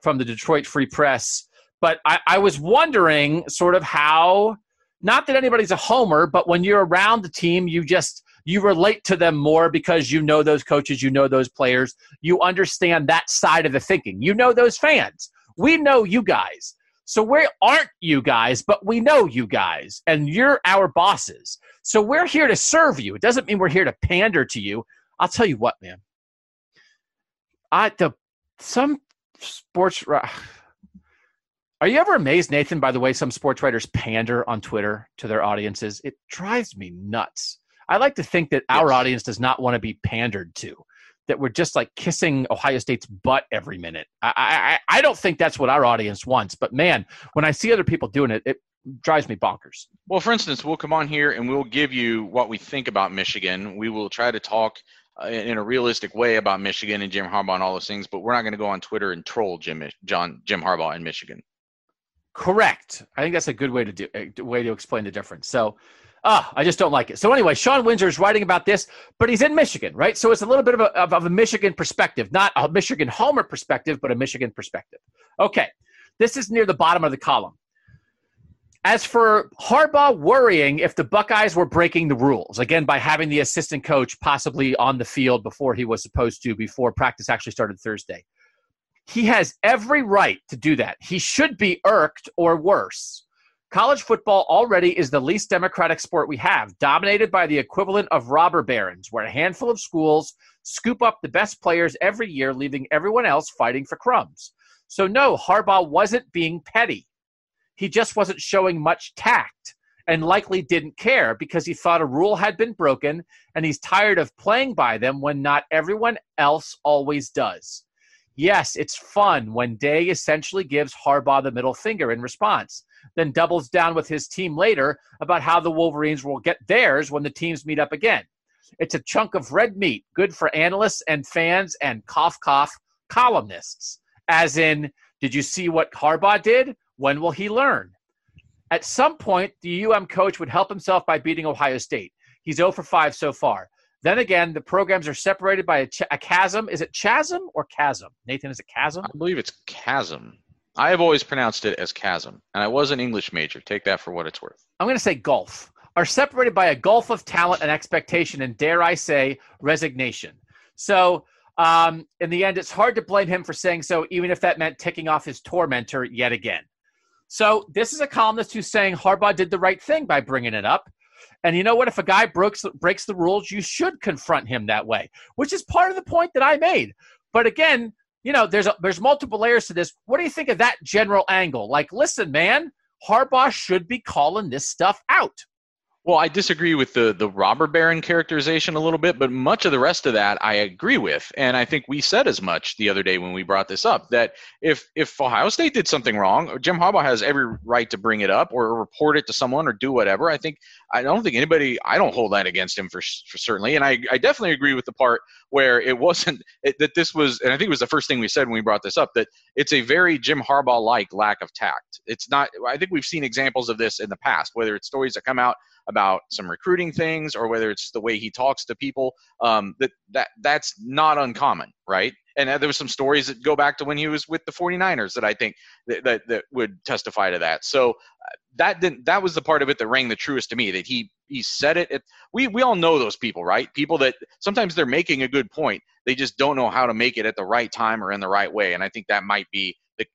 from the Detroit Free Press. But I, I was wondering sort of how, not that anybody's a homer, but when you're around the team, you just you relate to them more because you know those coaches, you know those players, you understand that side of the thinking. You know those fans we know you guys. So we aren't you guys, but we know you guys, and you're our bosses. So we're here to serve you. It doesn't mean we're here to pander to you. I'll tell you what, man. I the some sports. Are you ever amazed, Nathan, by the way some sports writers pander on Twitter to their audiences? It drives me nuts. I like to think that our audience does not want to be pandered to that we're just like kissing Ohio State's butt every minute. I, I, I don't think that's what our audience wants. But man, when I see other people doing it, it drives me bonkers. Well, for instance, we'll come on here and we'll give you what we think about Michigan. We will try to talk uh, in a realistic way about Michigan and Jim Harbaugh and all those things, but we're not going to go on Twitter and troll Jim John Jim Harbaugh in Michigan. Correct. I think that's a good way to do a way to explain the difference. So Ah, I just don't like it. So anyway, Shawn Windsor is writing about this, but he's in Michigan, right? So it's a little bit of a, of, of a Michigan perspective, not a Michigan homer perspective, but a Michigan perspective. Okay, this is near the bottom of the column. As for Harbaugh worrying if the Buckeyes were breaking the rules, again, by having the assistant coach possibly on the field before he was supposed to, before practice actually started Thursday, he has every right to do that. He should be irked or worse. College football already is the least democratic sport we have, dominated by the equivalent of robber barons, where a handful of schools scoop up the best players every year, leaving everyone else fighting for crumbs. So, no, Harbaugh wasn't being petty. He just wasn't showing much tact and likely didn't care because he thought a rule had been broken and he's tired of playing by them when not everyone else always does. Yes, it's fun when Day essentially gives Harbaugh the middle finger in response, then doubles down with his team later about how the Wolverines will get theirs when the teams meet up again. It's a chunk of red meat, good for analysts and fans and cough cough columnists. As in, did you see what Harbaugh did? When will he learn? At some point, the UM coach would help himself by beating Ohio State. He's 0 for 5 so far. Then again, the programs are separated by a, ch- a, chasm. Is it chasm or chasm? Nathan, is it chasm? I believe it's chasm. I have always pronounced it as chasm, and I was an English major. Take that for what it's worth. I'm going to say gulf. Are separated by a gulf of talent and expectation, and dare I say, resignation. So, um, in the end, it's hard to blame him for saying so, even if that meant ticking off his tormentor yet again. So, this is a columnist who's saying Harbaugh did the right thing by bringing it up. And you know what? If a guy breaks breaks the rules, you should confront him that way, which is part of the point that I made. But again, you know, there's a, there's multiple layers to this. What do you think of that general angle? Like, listen, man, Harbaugh should be calling this stuff out. Well, I disagree with the the robber baron characterization a little bit, but much of the rest of that I agree with, and I think we said as much the other day when we brought this up that if if Ohio State did something wrong, Jim Harbaugh has every right to bring it up or report it to someone or do whatever. I think I don't think anybody I don't hold that against him for, for certainly, and I I definitely agree with the part where it wasn't it, that this was, and I think it was the first thing we said when we brought this up that it's a very Jim Harbaugh like lack of tact. It's not. I think we've seen examples of this in the past, whether it's stories that come out about some recruiting things or whether it's the way he talks to people um, that that that's not uncommon right? And there was some stories that go back to when he was with the 49ers that i think that, that, that would testify to that. So uh, that didn't that was the part of it that rang the truest to me that he he said it, it we we all know those people right? People that sometimes they're making a good point. They just don't know how to make it at the right time or in the right way. And i think that might be the,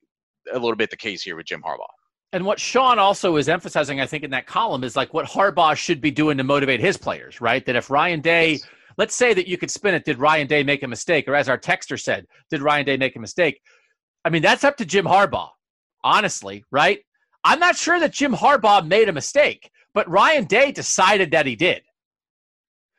a little bit the case here with jim harbaugh and what Shawn also is emphasizing, I think, in that column is like what Harbaugh should be doing to motivate his players, right? That if Ryan Day, yes. let's say that you could spin it, did Ryan Day make a mistake? Or as our texter said, did Ryan Day make a mistake? I mean, that's up to Jim Harbaugh, honestly, right? I'm not sure that Jim Harbaugh made a mistake, but Ryan Day decided that he did.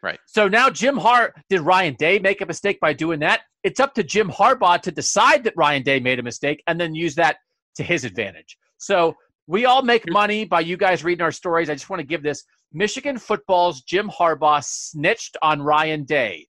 Right. So now Jim Har did Ryan Day make a mistake by doing that? It's up to Jim Harbaugh to decide that Ryan Day made a mistake and then use that to his advantage. So we all make money by you guys reading our stories. I just want to give this Michigan football's Jim Harbaugh snitched on Ryan Day.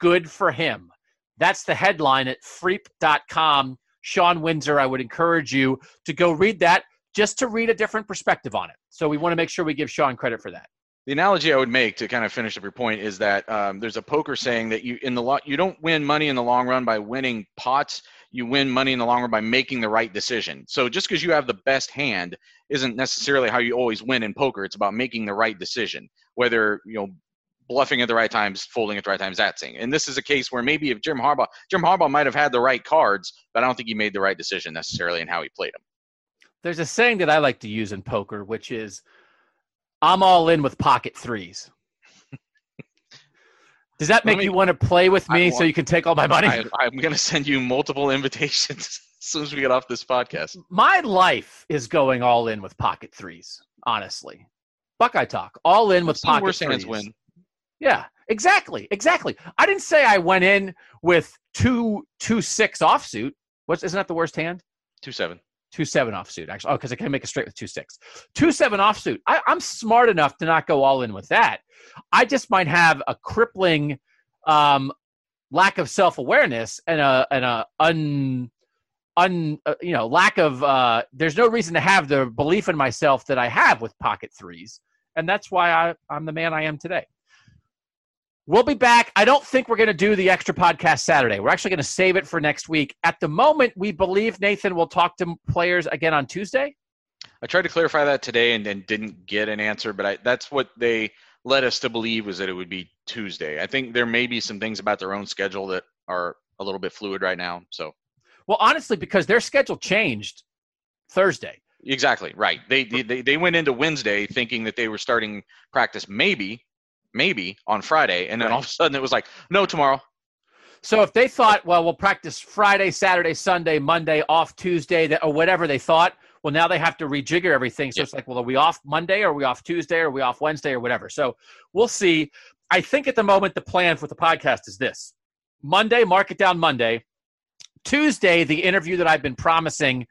Good for him. That's the headline at freep.com. Shawn Windsor, I would encourage you to go read that just to read a different perspective on it. So we want to make sure we give Shawn credit for that. The analogy I would make to kind of finish up your point is that um, there's a poker saying that you in the lo- you don't win money in the long run by winning pots you win money in the long run by making the right decision. So just because you have the best hand isn't necessarily how you always win in poker. It's about making the right decision, whether you know bluffing at the right times, folding at the right times, that thing. And this is a case where maybe if Jim Harbaugh, Jim Harbaugh might have had the right cards, but I don't think he made the right decision necessarily in how he played them. There's a saying that I like to use in poker, which is, "I'm all in with pocket threes. Does that make me, you want to play with me want, so you can take all my money? I, I'm going to send you multiple invitations as soon as we get off this podcast. My life is going all in with pocket threes, honestly. Buckeye talk, all in with pocket worse threes. win. Yeah, exactly, exactly. I didn't say I went in with two two six offsuit. What's isn't that the worst hand? Two seven. Two seven offsuit. Actually, oh, because I can make a straight with two six. Two seven offsuit. I, I'm smart enough to not go all in with that. I just might have a crippling um, lack of self awareness and a and a un un uh, you know lack of uh, there's no reason to have the belief in myself that I have with pocket threes, and that's why I, I'm the man I am today. We'll be back. I don't think we're going to do the extra podcast Saturday. We're actually going to save it for next week. At the moment, we believe Nathan will talk to players again on Tuesday. I tried to clarify that today and, then didn't get an answer, but I, that's what they led us to believe was that it would be Tuesday. I think there may be some things about their own schedule that are a little bit fluid right now. So, well, honestly, because their schedule changed Thursday. Exactly right. They, they they went into Wednesday thinking that they were starting practice maybe maybe on Friday, and then right. all of a sudden it was like no tomorrow. So if they thought, well, we'll practice Friday, Saturday, Sunday, Monday, off Tuesday, or whatever they thought, well, now they have to rejigger everything. So it's like, well, are we off Monday or are we off Tuesday or are we off Wednesday or whatever? So we'll see. I think at the moment the plan for the podcast is this Monday, mark it down Monday. Tuesday, the interview that I've been promising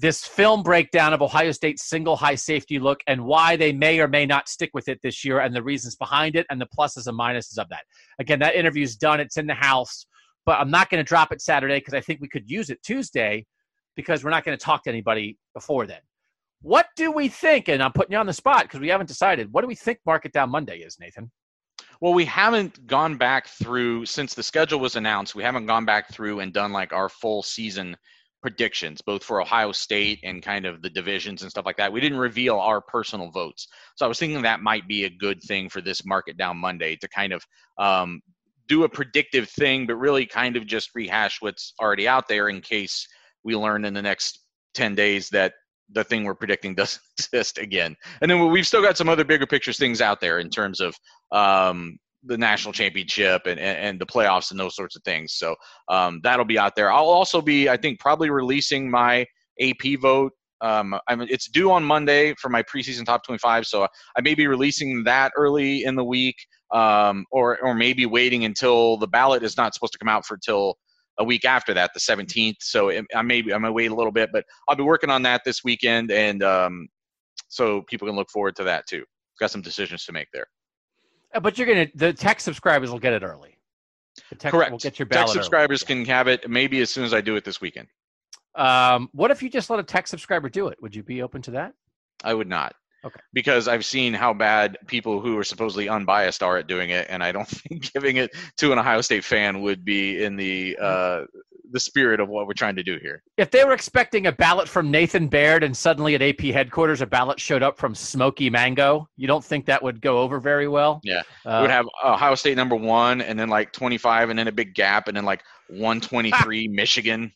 this film breakdown of Ohio State's single high safety look and why they may or may not stick with it this year and the reasons behind it and the pluses and minuses of that. Again, that interview is done, it's in the house, but I'm not going to drop it Saturday because I think we could use it Tuesday because we're not going to talk to anybody before then. What do we think? And I'm putting you on the spot because we haven't decided. What do we think Mark It Down Monday is, Nathan? Well, we haven't gone back through since the schedule was announced. We haven't gone back through and done like our full season predictions, both for Ohio State and kind of the divisions and stuff like that. We didn't reveal our personal votes. So I was thinking that might be a good thing for this Mark It Down Monday to kind of um, do a predictive thing, but really kind of just rehash what's already out there in case we learn in the next 10 days that the thing we're predicting doesn't exist again. And then we've still got some other bigger pictures things out there in terms of um, the national championship and, and, and, the playoffs and those sorts of things. So um, that'll be out there. I'll also be, I think, probably releasing my AP vote. Um, I mean, it's due on Monday for my preseason top 25, so I may be releasing that early in the week, um, or or maybe waiting until the ballot is not supposed to come out for till a week after that, the 17th. So it, I may I may wait a little bit, but I'll be working on that this weekend, and um, so people can look forward to that too. Got some decisions to make there. Uh, but you're gonna the tech subscribers will get it early. The tech Correct. Will get your tech subscribers early. can have it maybe as soon as I do it this weekend. Um, what if you just let a tech subscriber do it? Would you be open to that? I would not. Okay. Because I've seen how bad people who are supposedly unbiased are at doing it, and I don't think giving it to an Ohio State fan would be in the uh, the spirit of what we're trying to do here. If they were expecting a ballot from Nathan Baird and suddenly at AP headquarters a ballot showed up from Smoky Mango, you don't think that would go over very well? Yeah. Uh, would have Ohio State number one and then like 25 and then a big gap and then like 123 Michigan.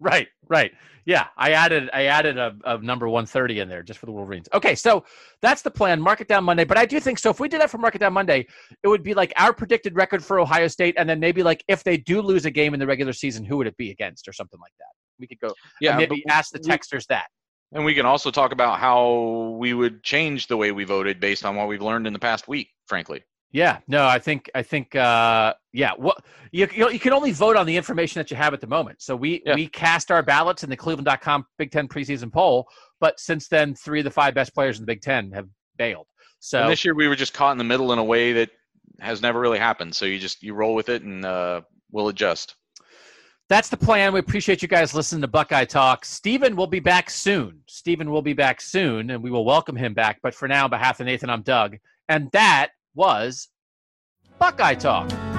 Right, right. Yeah, I added I added a, a, number 130 in there just for the Wolverines. Okay, so that's the plan. Mark it down Monday, but I do think so. If we did that for Mark it down Monday, it would be like our predicted record for Ohio State, and then maybe like if they do lose a game in the regular season, who would it be against, or something like that. We could go. Yeah, maybe ask the texters that. And we can also talk about how we would change the way we voted based on what we've learned in the past week. Frankly. Yeah, no, I think I think uh, yeah. What you, you can only vote on the information that you have at the moment. So we yeah. we cast our ballots in the Cleveland.com Big Ten preseason poll, but since then, three of the five best players in the Big Ten have bailed. So and this year we were just caught in the middle in a way that has never really happened. So you just you roll with it and uh, we'll adjust. That's the plan. We appreciate you guys listening to Buckeye Talk. Stephen will be back soon. Stephen will be back soon, and we will welcome him back. But for now, on behalf of Nathan, I'm Doug, and that was Buckeye Talk.